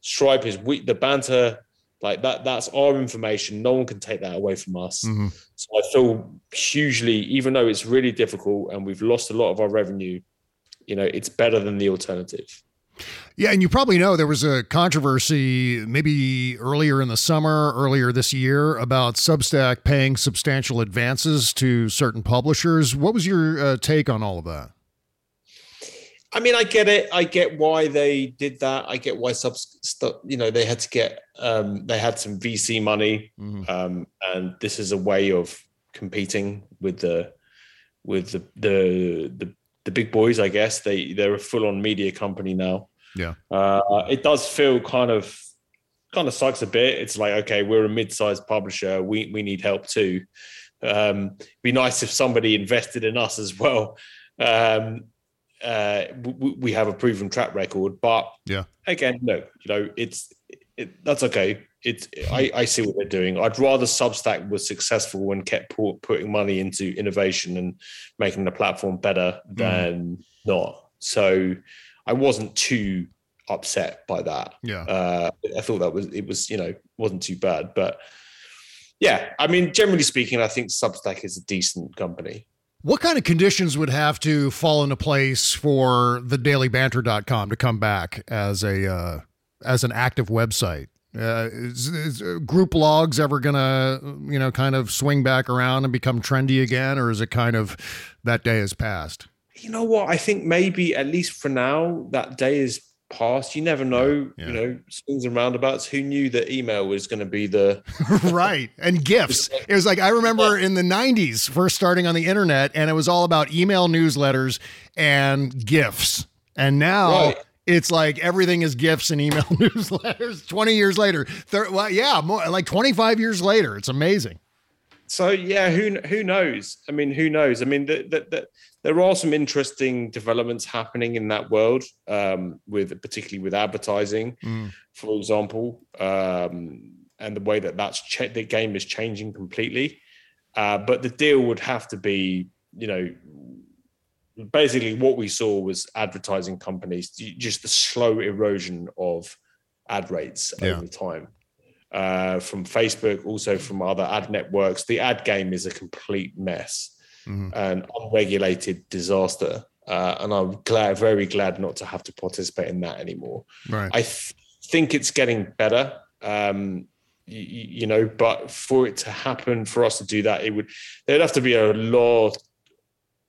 Speaker 7: Stripe is we, the banter like that, that's our information. No one can take that away from us. Mm-hmm. So I feel hugely, even though it's really difficult and we've lost a lot of our revenue, you know, it's better than the alternative.
Speaker 2: Yeah, and you probably know there was a controversy maybe earlier in the summer, earlier this year, about Substack paying substantial advances to certain publishers. What was your uh, take on all of that?
Speaker 7: I mean, I get it. I get why they did that. I get why subs, you know, they had to get, um, they had some VC money, mm-hmm. um, and this is a way of competing with the, with the the the, the big boys. I guess they they're a full on media company now.
Speaker 2: Yeah,
Speaker 7: uh, it does feel kind of kind of sucks a bit. It's like okay, we're a mid sized publisher. We we need help too. Um, be nice if somebody invested in us as well. Um, uh, we, we have a proven track record. But
Speaker 2: yeah,
Speaker 7: again, no, you know, it's it, that's okay. It's I, I see what they're doing. I'd rather Substack was successful and kept putting money into innovation and making the platform better mm. than mm. not. So I wasn't too upset by that.
Speaker 2: Yeah,
Speaker 7: uh, I thought that was it was you know wasn't too bad, but yeah, I mean generally speaking, I think Substack is a decent company.
Speaker 2: What kind of conditions would have to fall into place for the dailybanter.com to come back as a uh, as an active website? Uh, is, is group blogs ever gonna you know kind of swing back around and become trendy again, or is it kind of that day has passed?
Speaker 7: You know what? I think maybe at least for now that day is past. You never know.
Speaker 2: Yeah.
Speaker 7: You know, swings and roundabouts. Who knew that email was going to be the
Speaker 2: right and GIFs it was like i remember in the 90s first starting on the internet and it was all about email newsletters and GIFs and now
Speaker 7: Right.
Speaker 2: it's like everything is GIFs and email newsletters 20 years later thir- well yeah more like 25 years later it's amazing
Speaker 7: So yeah, who who knows? I mean, who knows? I mean, the, the, the, there are some interesting developments happening in that world, um, with particularly with advertising, for example, um, and the way that that's cha- the game is changing completely. Uh, but the deal would have to be, you know, basically what we saw was advertising companies just the slow erosion of ad rates
Speaker 2: Yeah.
Speaker 7: over time uh, from Facebook, also from other ad networks. The ad game is a complete mess,
Speaker 2: Mhm.
Speaker 7: an unregulated disaster. Uh, and I'm glad, very glad not to have to participate in that anymore.
Speaker 2: right
Speaker 7: I th- think it's getting better, um, you, you know, but for it to happen, for us to do that, it would, there'd have to be a lot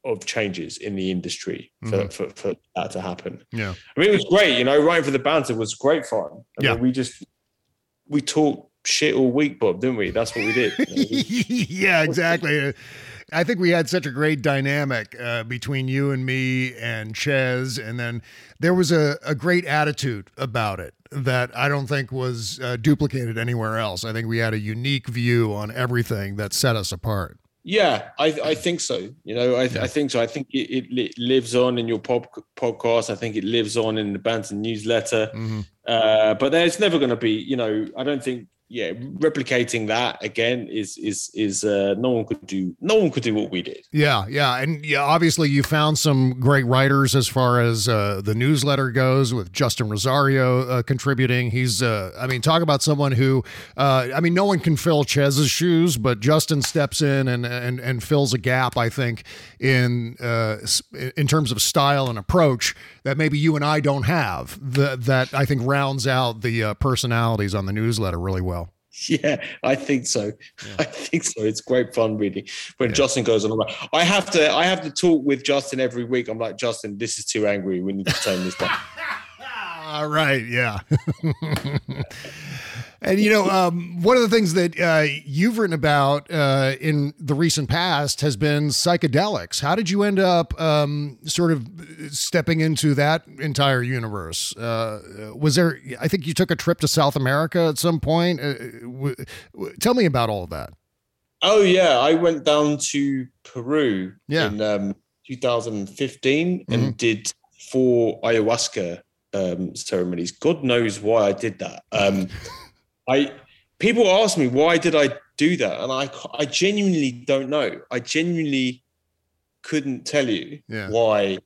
Speaker 7: of changes in the industry for,
Speaker 2: Mhm.
Speaker 7: for, for that to happen.
Speaker 2: yeah
Speaker 7: I mean, it was great. You know, writing for the banter was great fun. I
Speaker 2: Yeah.
Speaker 7: mean, we just we talked shit all week, Bob, didn't we? That's what we did. You know, we-
Speaker 2: yeah, exactly. I think we had such a great dynamic uh, between you and me and Chez, and then there was a, a great attitude about it that I don't think was uh, duplicated anywhere else. I think we had a unique view on everything that set us apart.
Speaker 7: yeah, I, I think so. You know, I, I think so. I think it, it lives on in your pop, podcast. I think it lives on in the banter newsletter.
Speaker 2: Mhm.
Speaker 7: Uh, but there's never going to be, you know, I don't think. Yeah, replicating that again is is is uh, no one could do. No one could do what we did.
Speaker 2: Yeah, yeah, and yeah, obviously you found some great writers as far as uh, the newsletter goes, with Justin Rosario uh, contributing. He's, uh, I mean, talk about someone who, uh, I mean, no one can fill Chez's shoes, but Justin steps in and and and fills a gap. I think in uh, in terms of style and approach that maybe you and I don't have. That that I think rounds out the personalities on the newsletter really well.
Speaker 7: Yeah, I think so. I think so. It's great fun reading when Justin goes on. Like, I have to. I have to talk with Justin every week. I'm like, Justin, this is too angry. We need to tone this down.
Speaker 2: All right, yeah. And you know, um, one of the things that uh, you've written about uh, in the recent past has been psychedelics. How did you end up um, sort of stepping into that entire universe? Uh, was there? I think you took a trip to South America at some point. Uh, w- w- tell me about all of that.
Speaker 7: Oh yeah, I went down to Peru
Speaker 2: Yeah.
Speaker 7: in um, 2015 and did four ayahuasca um, ceremonies. God knows why I did that. I people ask me why did I do that, and I I genuinely don't know. I genuinely couldn't tell you
Speaker 2: Yeah.
Speaker 7: why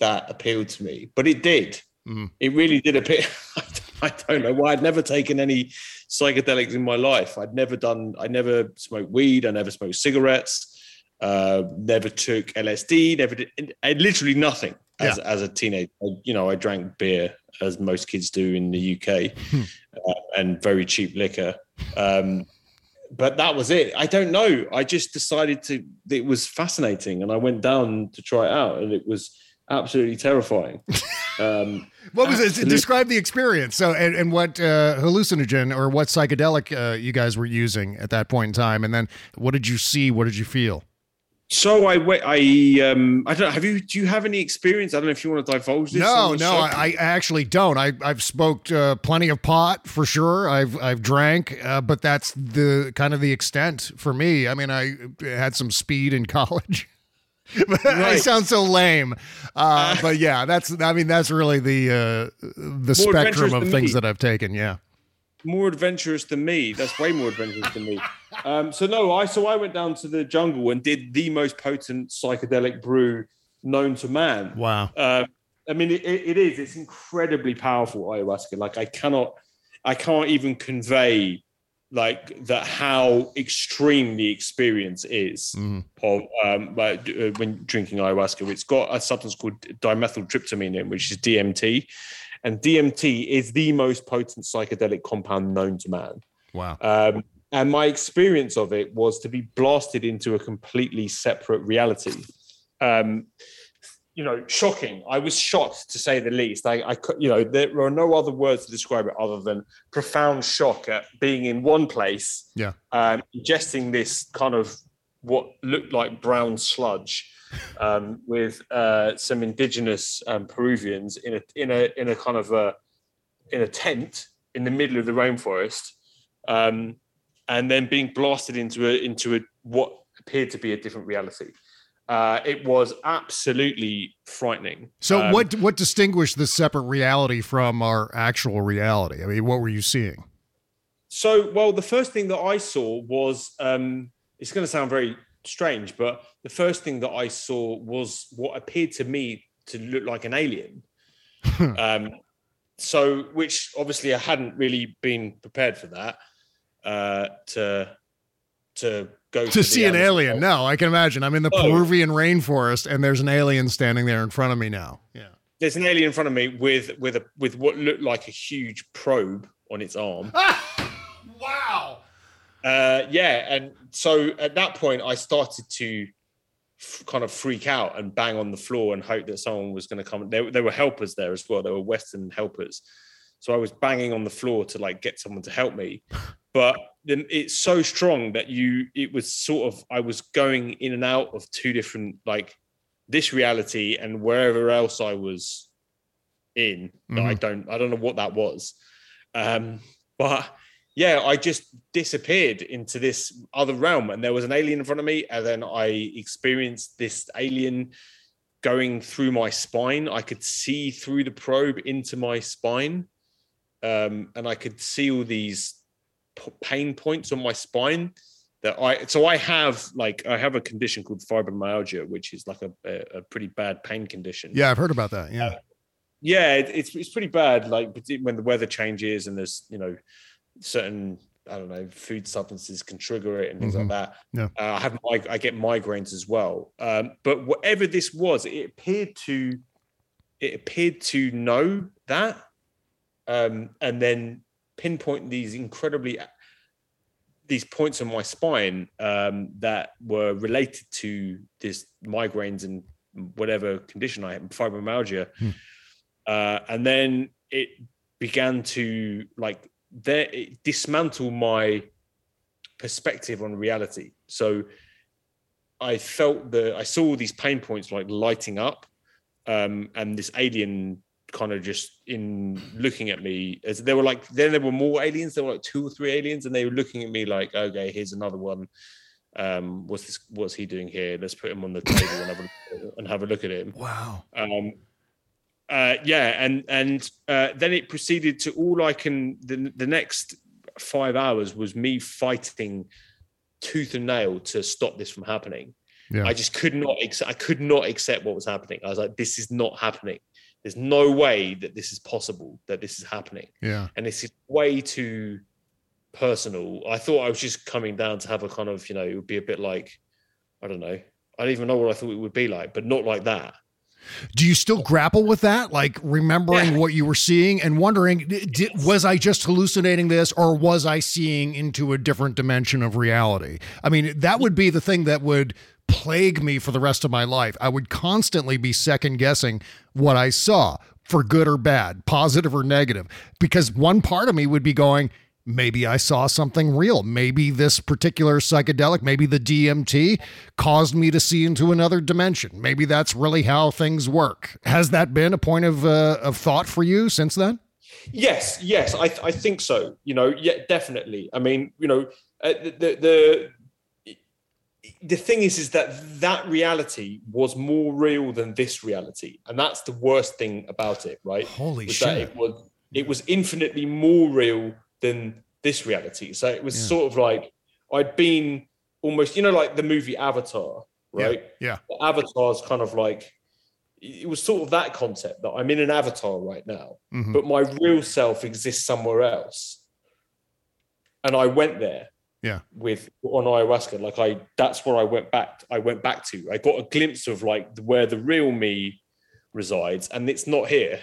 Speaker 7: that appealed to me, but it did.
Speaker 2: Mhm.
Speaker 7: It really did appeal. I don't know why. I'd never taken any psychedelics in my life. I'd never done. I never smoked weed. I never smoked cigarettes. Uh, never took LSD. Never did. I, literally nothing as as a teenager. I, you know, I drank beer as most kids do in the UK, uh, and very cheap liquor. Um, but that was it. I don't know. I just decided to. It was fascinating, and I went down to try it out, and it was absolutely terrifying. Um,
Speaker 2: What was it? Describe the experience. So, and, and what uh, hallucinogen or what psychedelic uh, you guys were using at that point in time, and then what did you see? What did you feel?
Speaker 7: So I wait. I um. I don't know. Have you? Do you have any experience? I don't know if you want to divulge this.
Speaker 2: No, no. I, I actually don't. I, I've smoked uh, plenty of pot for sure. I've I've drank, uh, but that's the kind of the extent for me. I mean, I had some speed in college. I sound so lame, uh, but yeah, that's. I mean, that's really the uh, the spectrum of things
Speaker 7: me.
Speaker 2: that I've taken. Yeah.
Speaker 7: More adventurous than me. That's way more adventurous than me. Um, so no, I so I went down to the jungle and did the most potent psychedelic brew known to man.
Speaker 2: Wow.
Speaker 7: Uh, I mean, it, it is. It's incredibly powerful ayahuasca. Like I cannot, I can't even convey like that how extreme the experience is
Speaker 2: Mhm.
Speaker 7: of um, like, uh, when drinking ayahuasca. It's got a substance called dimethyltryptamine in, which is DMT, and DMT is the most potent psychedelic compound known to man.
Speaker 2: Wow.
Speaker 7: Um, and my experience of it was to be blasted into a completely separate reality. Um, you know, shocking. I was shocked to say the least. I, I, you know, there are no other words to describe it other than profound shock at being in one place,
Speaker 2: Yeah.
Speaker 7: um, ingesting this kind of what looked like brown sludge um, with uh, some indigenous um, Peruvians in a in a in a kind of a in a tent in the middle of the rainforest, um, and then being blasted into a into a what appeared to be a different reality. Uh, it was absolutely frightening.
Speaker 2: So
Speaker 7: Um,
Speaker 2: what what distinguished this separate reality from our actual reality? I mean, what were you seeing?
Speaker 7: So, well, the first thing that I saw was um, it's going to sound very strange, but the first thing that I saw was what appeared to me to look like an alien. um, so, which obviously I hadn't really been prepared for that uh, to to go
Speaker 2: to
Speaker 7: the
Speaker 2: see an alien. No, I can imagine. I'm in the
Speaker 7: Oh.
Speaker 2: Peruvian rainforest and there's an alien standing there in front of me now. Yeah.
Speaker 7: There's an alien in front of me with with a with what looked like a huge probe on its arm. Uh, yeah, and so at that point, I started to f- kind of freak out and bang on the floor and hope that someone was going to come. There, there were helpers there as well. There were Western helpers, so I was banging on the floor to like get someone to help me. But then it's so strong that you, it was sort of I was going in and out of two different like this reality and wherever else I was in. that I
Speaker 2: Mhm.
Speaker 7: don't, I don't know what that was. Um, but yeah, I just disappeared into this other realm, and there was an alien in front of me, and then I experienced this alien going through my spine. I could see through the probe into my spine, um, and I could see all these p- pain points on my spine. That I so I have like I have a condition called fibromyalgia, which is like a, a, a pretty bad pain condition
Speaker 2: Yeah, I've heard about that. Yeah.
Speaker 7: yeah, it, it's it's pretty bad. Like when the weather changes and there's you know certain I don't know food substances can trigger it and things
Speaker 2: Mhm.
Speaker 7: like that.
Speaker 2: Yeah.
Speaker 7: Uh, I have mig- I get migraines as well. Um, but whatever this was, it appeared to it appeared to know that, um, and then pinpoint these incredibly these points on my spine um, that were related to this migraines and whatever condition I had, fibromyalgia. Uh, and then it began to like there it dismantle my perspective on reality. So I felt the I saw these pain points like lighting up, um, and this alien kind of just in looking at me as there were like then there were more aliens. There were like two or three aliens, and they were looking at me like, okay, here's another one. Um, what's this? What's he doing here? Let's put him on the table and have a, and have a look at him.
Speaker 2: Wow.
Speaker 7: Um, uh, yeah, and and uh, then it proceeded to all I can. The, the next five hours was me fighting tooth and nail to stop this from happening.
Speaker 2: Yeah.
Speaker 7: I just could not. I could not accept what was happening. I was like, this is not happening. There's no way that this is possible. That this is happening,
Speaker 2: Yeah.
Speaker 7: and this is way too personal. I thought I was just coming down to have a kind of, you know, it would be a bit like, I don't know. I don't even know what I thought it would be like, but not like that.
Speaker 2: Do you still grapple with that? Like remembering
Speaker 7: Yeah.
Speaker 2: what you were seeing and wondering, d- di- was I just hallucinating this or was I seeing into a different dimension of reality? I mean, that would be the thing that would plague me for the rest of my life. I would constantly be second guessing what I saw for good or bad, positive or negative, because one part of me would be going, maybe I saw something real. Maybe this particular psychedelic, maybe the DMT caused me to see into another dimension. Maybe that's really how things work. Has that been a point of uh, of thought for you since then?
Speaker 7: Yes, yes, I, I think so. You know, yeah, definitely. I mean, you know, uh, the, the the thing is, is that that reality was more real than this reality, and that's the worst thing about it, right?
Speaker 2: Holy
Speaker 7: was
Speaker 2: shit.
Speaker 7: It was it was infinitely more real than this reality. So it was
Speaker 2: Yeah.
Speaker 7: sort of like I'd been almost, you know, like the movie Avatar, right?
Speaker 2: Yeah.
Speaker 7: Avatar's kind of like it was sort of that concept that I'm in an avatar right now,
Speaker 2: Mhm.
Speaker 7: but my real self exists somewhere else. and I went there
Speaker 2: Yeah.
Speaker 7: with on ayahuasca. Like I, that's where I went back. I went back to. I got a glimpse of like where the real me resides, and it's not here.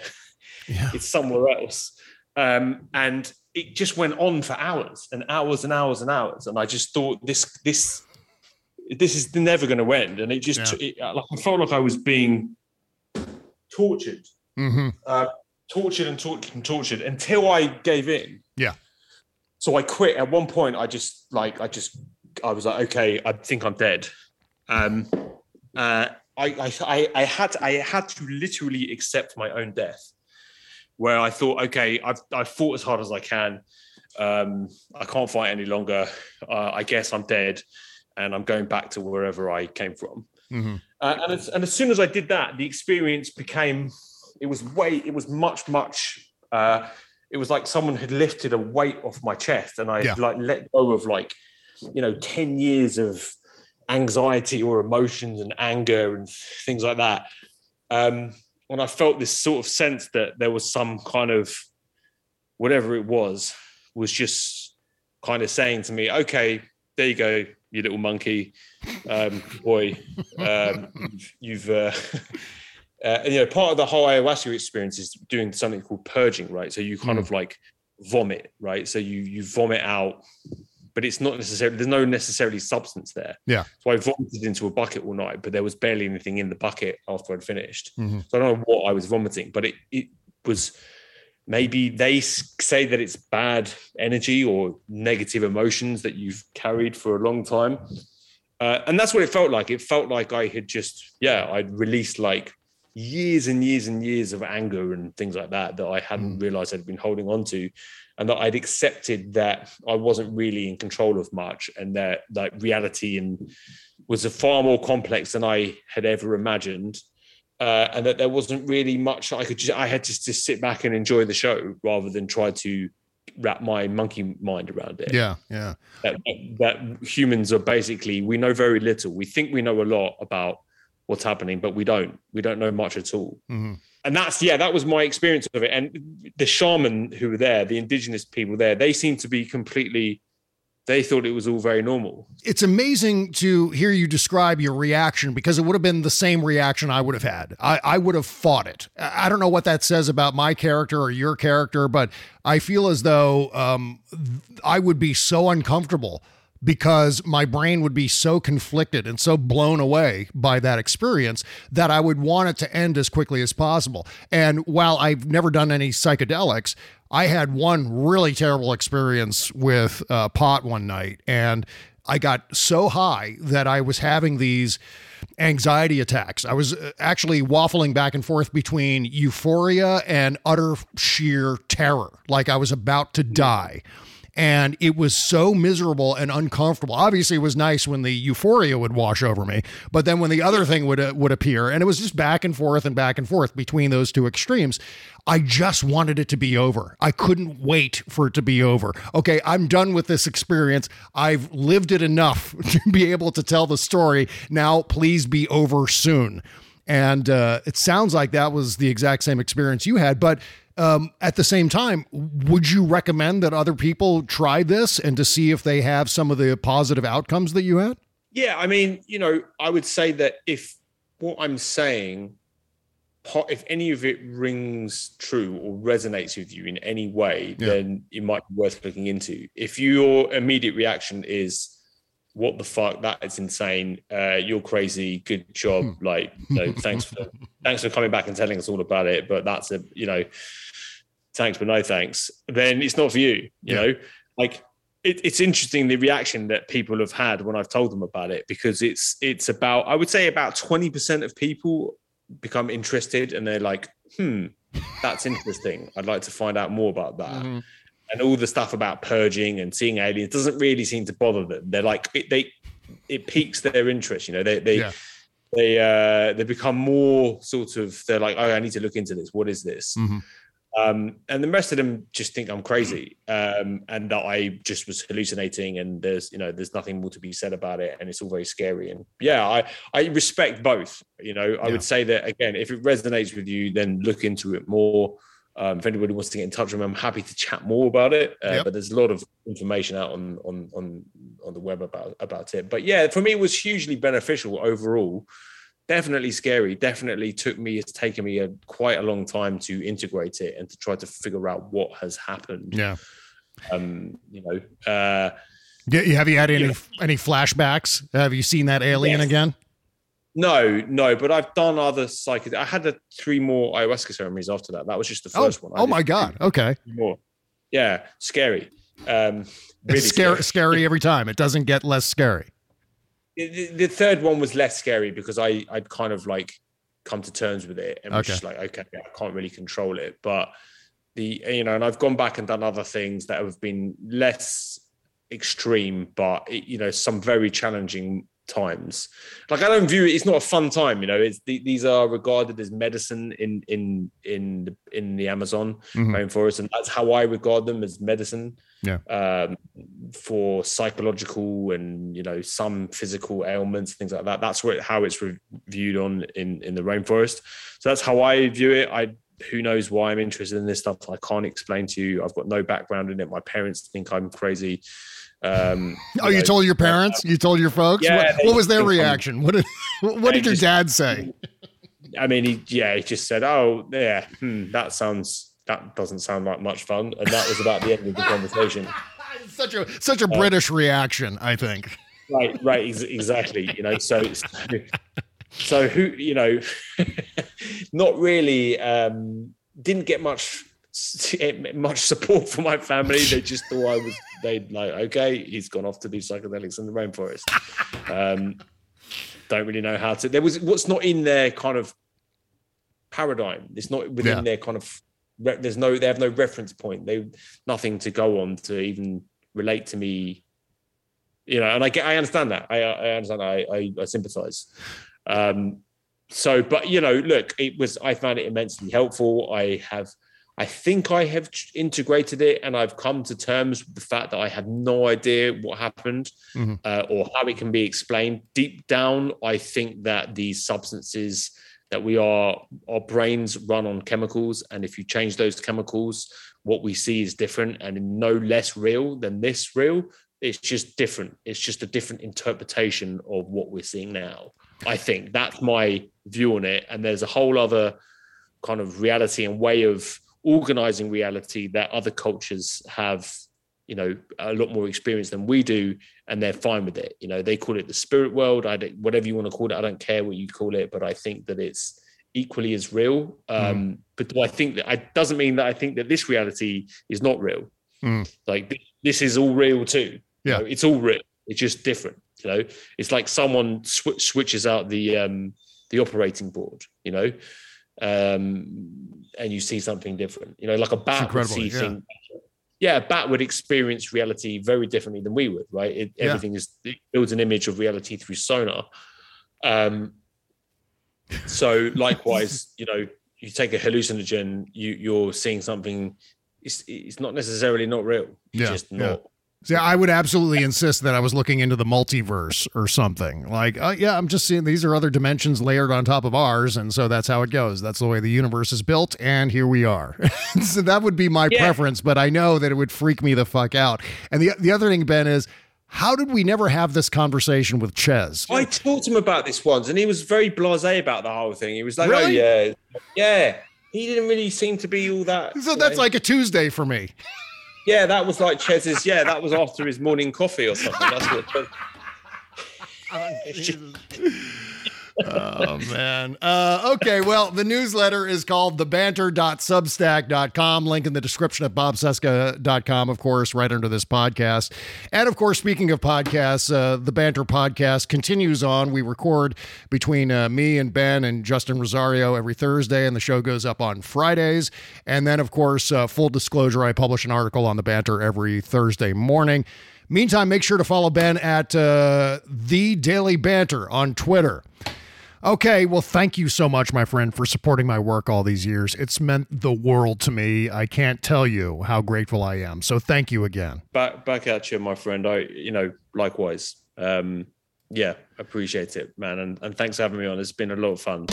Speaker 2: Yeah.
Speaker 7: It's somewhere else. Um, and it just went on for hours and hours and hours and hours. And I just thought this this this is never going to end. And it just
Speaker 2: Yeah.
Speaker 7: it, like I felt like I was being tortured,
Speaker 2: hmm
Speaker 7: uh, tortured and tortured and tortured until I gave in.
Speaker 2: Yeah.
Speaker 7: So I quit. At one point, I just like I just I was like, okay, I think I'm dead. Um, uh, I, I I I had I had to literally accept my own death, where I thought, okay, I've I've fought as hard as I can. Um, I can't fight any longer. Uh, I guess I'm dead, and I'm going back to wherever I came from.
Speaker 2: hmm
Speaker 7: Uh, and as, and as soon as I did that, the experience became it was way it was much much. Uh, it was like someone had lifted a weight off my chest, and I
Speaker 2: Yeah.
Speaker 7: like let go of like you know ten years of anxiety or emotions and anger and things like that. Um, and I felt this sort of sense that there was some kind of whatever it was was just kind of saying to me, "Okay, there you go, you little monkey, um, boy, um, you've." Uh, uh, and, you know, part of the whole ayahuasca experience is doing something called purging, right? So you kind
Speaker 2: Mm.
Speaker 7: of like vomit, right? So you you vomit out, but it's not necessarily there's no necessarily substance there.
Speaker 2: Yeah.
Speaker 7: So I vomited into a bucket all night, but there was barely anything in the bucket after I'd finished.
Speaker 2: Mhm.
Speaker 7: So I don't know what I was vomiting, but it it was maybe they say that it's bad energy or negative emotions that you've carried for a long time. Uh, and that's what it felt like. It felt like I had just, yeah, I'd released like years and years and years of anger and things like that that I hadn't realized I'd been holding on to. And that I'd accepted that I wasn't really in control of much and that like reality and was a far more complex than I had ever imagined. Uh, and that there wasn't really much I could just, I had to just sit back and enjoy the show rather than try to wrap my monkey mind around it
Speaker 2: Yeah. Yeah.
Speaker 7: that, that humans are basically we know very little we think we know a lot about what's happening but we don't. We don't know much at all.
Speaker 2: Hmm
Speaker 7: and that's yeah that was my experience of it. And the shaman who were there the indigenous people there they seemed to be completely they thought it was all very normal.
Speaker 2: It's amazing to hear you describe your reaction because it would have been the same reaction I would have had. I, I would have fought it. I I don't know what that says about my character or your character, but I feel as though um, I would be so uncomfortable because my brain would be so conflicted and so blown away by that experience that I would want it to end as quickly as possible. And while I've never done any psychedelics, I had one really terrible experience with uh, pot one night, and I got so high that I was having these anxiety attacks. I was uh, actually waffling back and forth between euphoria and utter sheer terror, like I was about to die. And it was so miserable and uncomfortable. Obviously, it was nice when the euphoria would wash over me, but then when the other thing would uh, would appear, and it was just back and forth and back and forth between those two extremes. I just wanted it to be over. I couldn't wait for it to be over. Okay, I'm done with this experience. I've lived it enough to be able to tell the story. Now, please be over soon. And uh, it sounds like that was the exact same experience you had. But um, at the same time, would you recommend that other people try this and to see if they have some of the positive outcomes that you had?
Speaker 7: yeah i mean you know i would say that if what i'm saying if any of it rings true or resonates with you in any way
Speaker 2: Yeah.
Speaker 7: then it might be worth looking into if your immediate reaction is what the fuck that is insane uh you're crazy good job like you know, thanks for thanks for coming back and telling us all about it but that's a you know thanks but no thanks then it's not for you you
Speaker 2: Yeah.
Speaker 7: know like it, it's interesting the reaction that people have had when I've told them about it because it's it's about I would say about twenty percent of people become interested and they're like, hmm, that's interesting. I'd like to find out more about that.
Speaker 2: Mm-hmm.
Speaker 7: And all the stuff about purging and seeing aliens doesn't really seem to bother them. They're like it, they it piques their interest. You know, they they
Speaker 2: Yeah.
Speaker 7: they uh they become more sort of they're like, oh, I need to look into this. What is this?
Speaker 2: Mhm.
Speaker 7: Um, and the rest of them just think I'm crazy um, and that I just was hallucinating and there's you know there's nothing more to be said about it and it's all very scary and yeah I I respect both you know I
Speaker 2: Yeah.
Speaker 7: would say that again if it resonates with you then look into it more Um, if anybody wants to get in touch with me, I'm happy to chat more about it. Uh,
Speaker 2: Yep.
Speaker 7: But there's a lot of information out on on on on the web about about it. But yeah, for me, it was hugely beneficial overall. Definitely scary. Definitely took me. It's taken me a quite a long time to integrate it and to try to figure out what has happened.
Speaker 2: Yeah.
Speaker 7: Um, you know, uh,
Speaker 2: Yeah, Have you had any any flashbacks? Have you seen that alien
Speaker 7: Yes.
Speaker 2: again?
Speaker 7: No, no. But I've done other psychedelic. I had the three more ayahuasca ceremonies after that. That was just the
Speaker 2: Oh,
Speaker 7: first one. I
Speaker 2: oh my God. Okay.
Speaker 7: three More. Yeah, scary. Um, really
Speaker 2: scary, scary every time. It doesn't get less scary.
Speaker 7: the, the third one was less scary because I I'd kind of like come to terms with it and was
Speaker 2: Okay.
Speaker 7: just like okay I can't really control it but the you know and I've gone back and done other things that have been less extreme but it, you know some very challenging times. Like I don't view it it's not a fun time you know? It's the, these are regarded as medicine in in in the, in the Amazon
Speaker 2: Mhm.
Speaker 7: rainforest and that's how I regard them as medicine.
Speaker 2: Yeah.
Speaker 7: um, for psychological and you know some physical ailments things like that. That's where how it's re- viewed on in in the rainforest. So that's how i view it. I who knows why i'm interested in this stuff i can't explain to you. I've got no background in it. My parents think i'm crazy um
Speaker 2: Oh, you
Speaker 7: know,
Speaker 2: told your parents? You told your folks?
Speaker 7: Yeah,
Speaker 2: what,
Speaker 7: they
Speaker 2: what was their reaction? What did what did your
Speaker 7: just-
Speaker 2: dad say?
Speaker 7: i mean he yeah he just said oh yeah hmm, that sounds that doesn't sound like much fun and that was about the end of the conversation
Speaker 2: Such a such a British reaction, I think.
Speaker 7: right right ex- exactly you know so so, so who you know not really um didn't get much much support from my family. They just thought i was they like okay he's gone off to do psychedelics in the rainforest. Um don't really know how to there was what's not in their kind of paradigm it's not within
Speaker 2: Yeah.
Speaker 7: their kind of there's no they have no reference point. They nothing to go on to even relate to me. You know and i get i understand that. I i understand that. i i, I sympathize. Um so but you know look it was i found it immensely helpful. I have i think i have integrated it and i've come to terms with the fact that i had no idea what happened
Speaker 2: Mhm.
Speaker 7: uh, or how it can be explained. Deep down i think that these substances that we are our brains run on chemicals and if you change those chemicals what we see is different and no less real than this real it's just different. It's just a different interpretation of what we're seeing now. I think that's my view on it. And there's a whole other kind of reality and way of organizing reality that other cultures have you know a lot more experience than we do and they're fine with it. You know they call it the spirit world. I don't whatever you want to call it i don't care what you call it but i think that it's equally as real. Um but do i think that i doesn't mean that i think that this reality is not real.
Speaker 2: Mm.
Speaker 7: like this is all real too. You
Speaker 2: Yeah.
Speaker 7: know, it's all real. It's just different you know? It's like someone sw- switches out the um the operating board you know um and you see something different you know like a bat would see
Speaker 2: yeah.
Speaker 7: things yeah, a bat would experience reality very differently than we would, right? It,
Speaker 2: Yeah.
Speaker 7: Everything is it builds an image of reality through sonar. Um, so likewise, you know, you take a hallucinogen, you you're seeing something. It's it's not necessarily not real. It's
Speaker 2: Yeah,
Speaker 7: just
Speaker 2: yeah.
Speaker 7: Not.
Speaker 2: See, I would absolutely insist that I was looking into the multiverse or something. Like, uh, yeah, I'm just seeing these are other dimensions layered on top of ours, and so that's how it goes. That's the way the universe is built, and here we are. so that would be my
Speaker 7: Yeah.
Speaker 2: preference, but I know that it would freak me the fuck out. And the the other thing, Ben, is how did we never have this conversation with Chez?
Speaker 7: I talked to him about this once, and he was very blasé about the whole thing. He was like,
Speaker 2: Really?
Speaker 7: "Oh yeah, yeah." He didn't really seem to be all that.
Speaker 2: So that's
Speaker 7: know.
Speaker 2: like a Tuesday for me.
Speaker 7: Yeah, that was like Chez's. Yeah, that was after his morning coffee or something. That's what.
Speaker 2: Oh man. Uh, okay, well, the newsletter is called thebanter.substack.com. Link in the description at bobcesca.com, of course, right under this podcast. And of course, speaking of podcasts, uh, the Banter podcast continues on. We record between uh, me and Ben and Justin Rosario every Thursday, and the show goes up on Fridays. And then, of course, uh, full disclosure, I publish an article on the Banter every Thursday morning. Meantime, make sure to follow Ben at uh, The Daily Banter on Twitter. Okay, well, thank you so much, my friend, for supporting my work all these years. It's meant the world to me. I can't tell you how grateful I am. So thank you again.
Speaker 7: back back at you, my friend. I, you know, likewise. Um, yeah, appreciate it, man, and and thanks for having me on. It's been a lot of fun.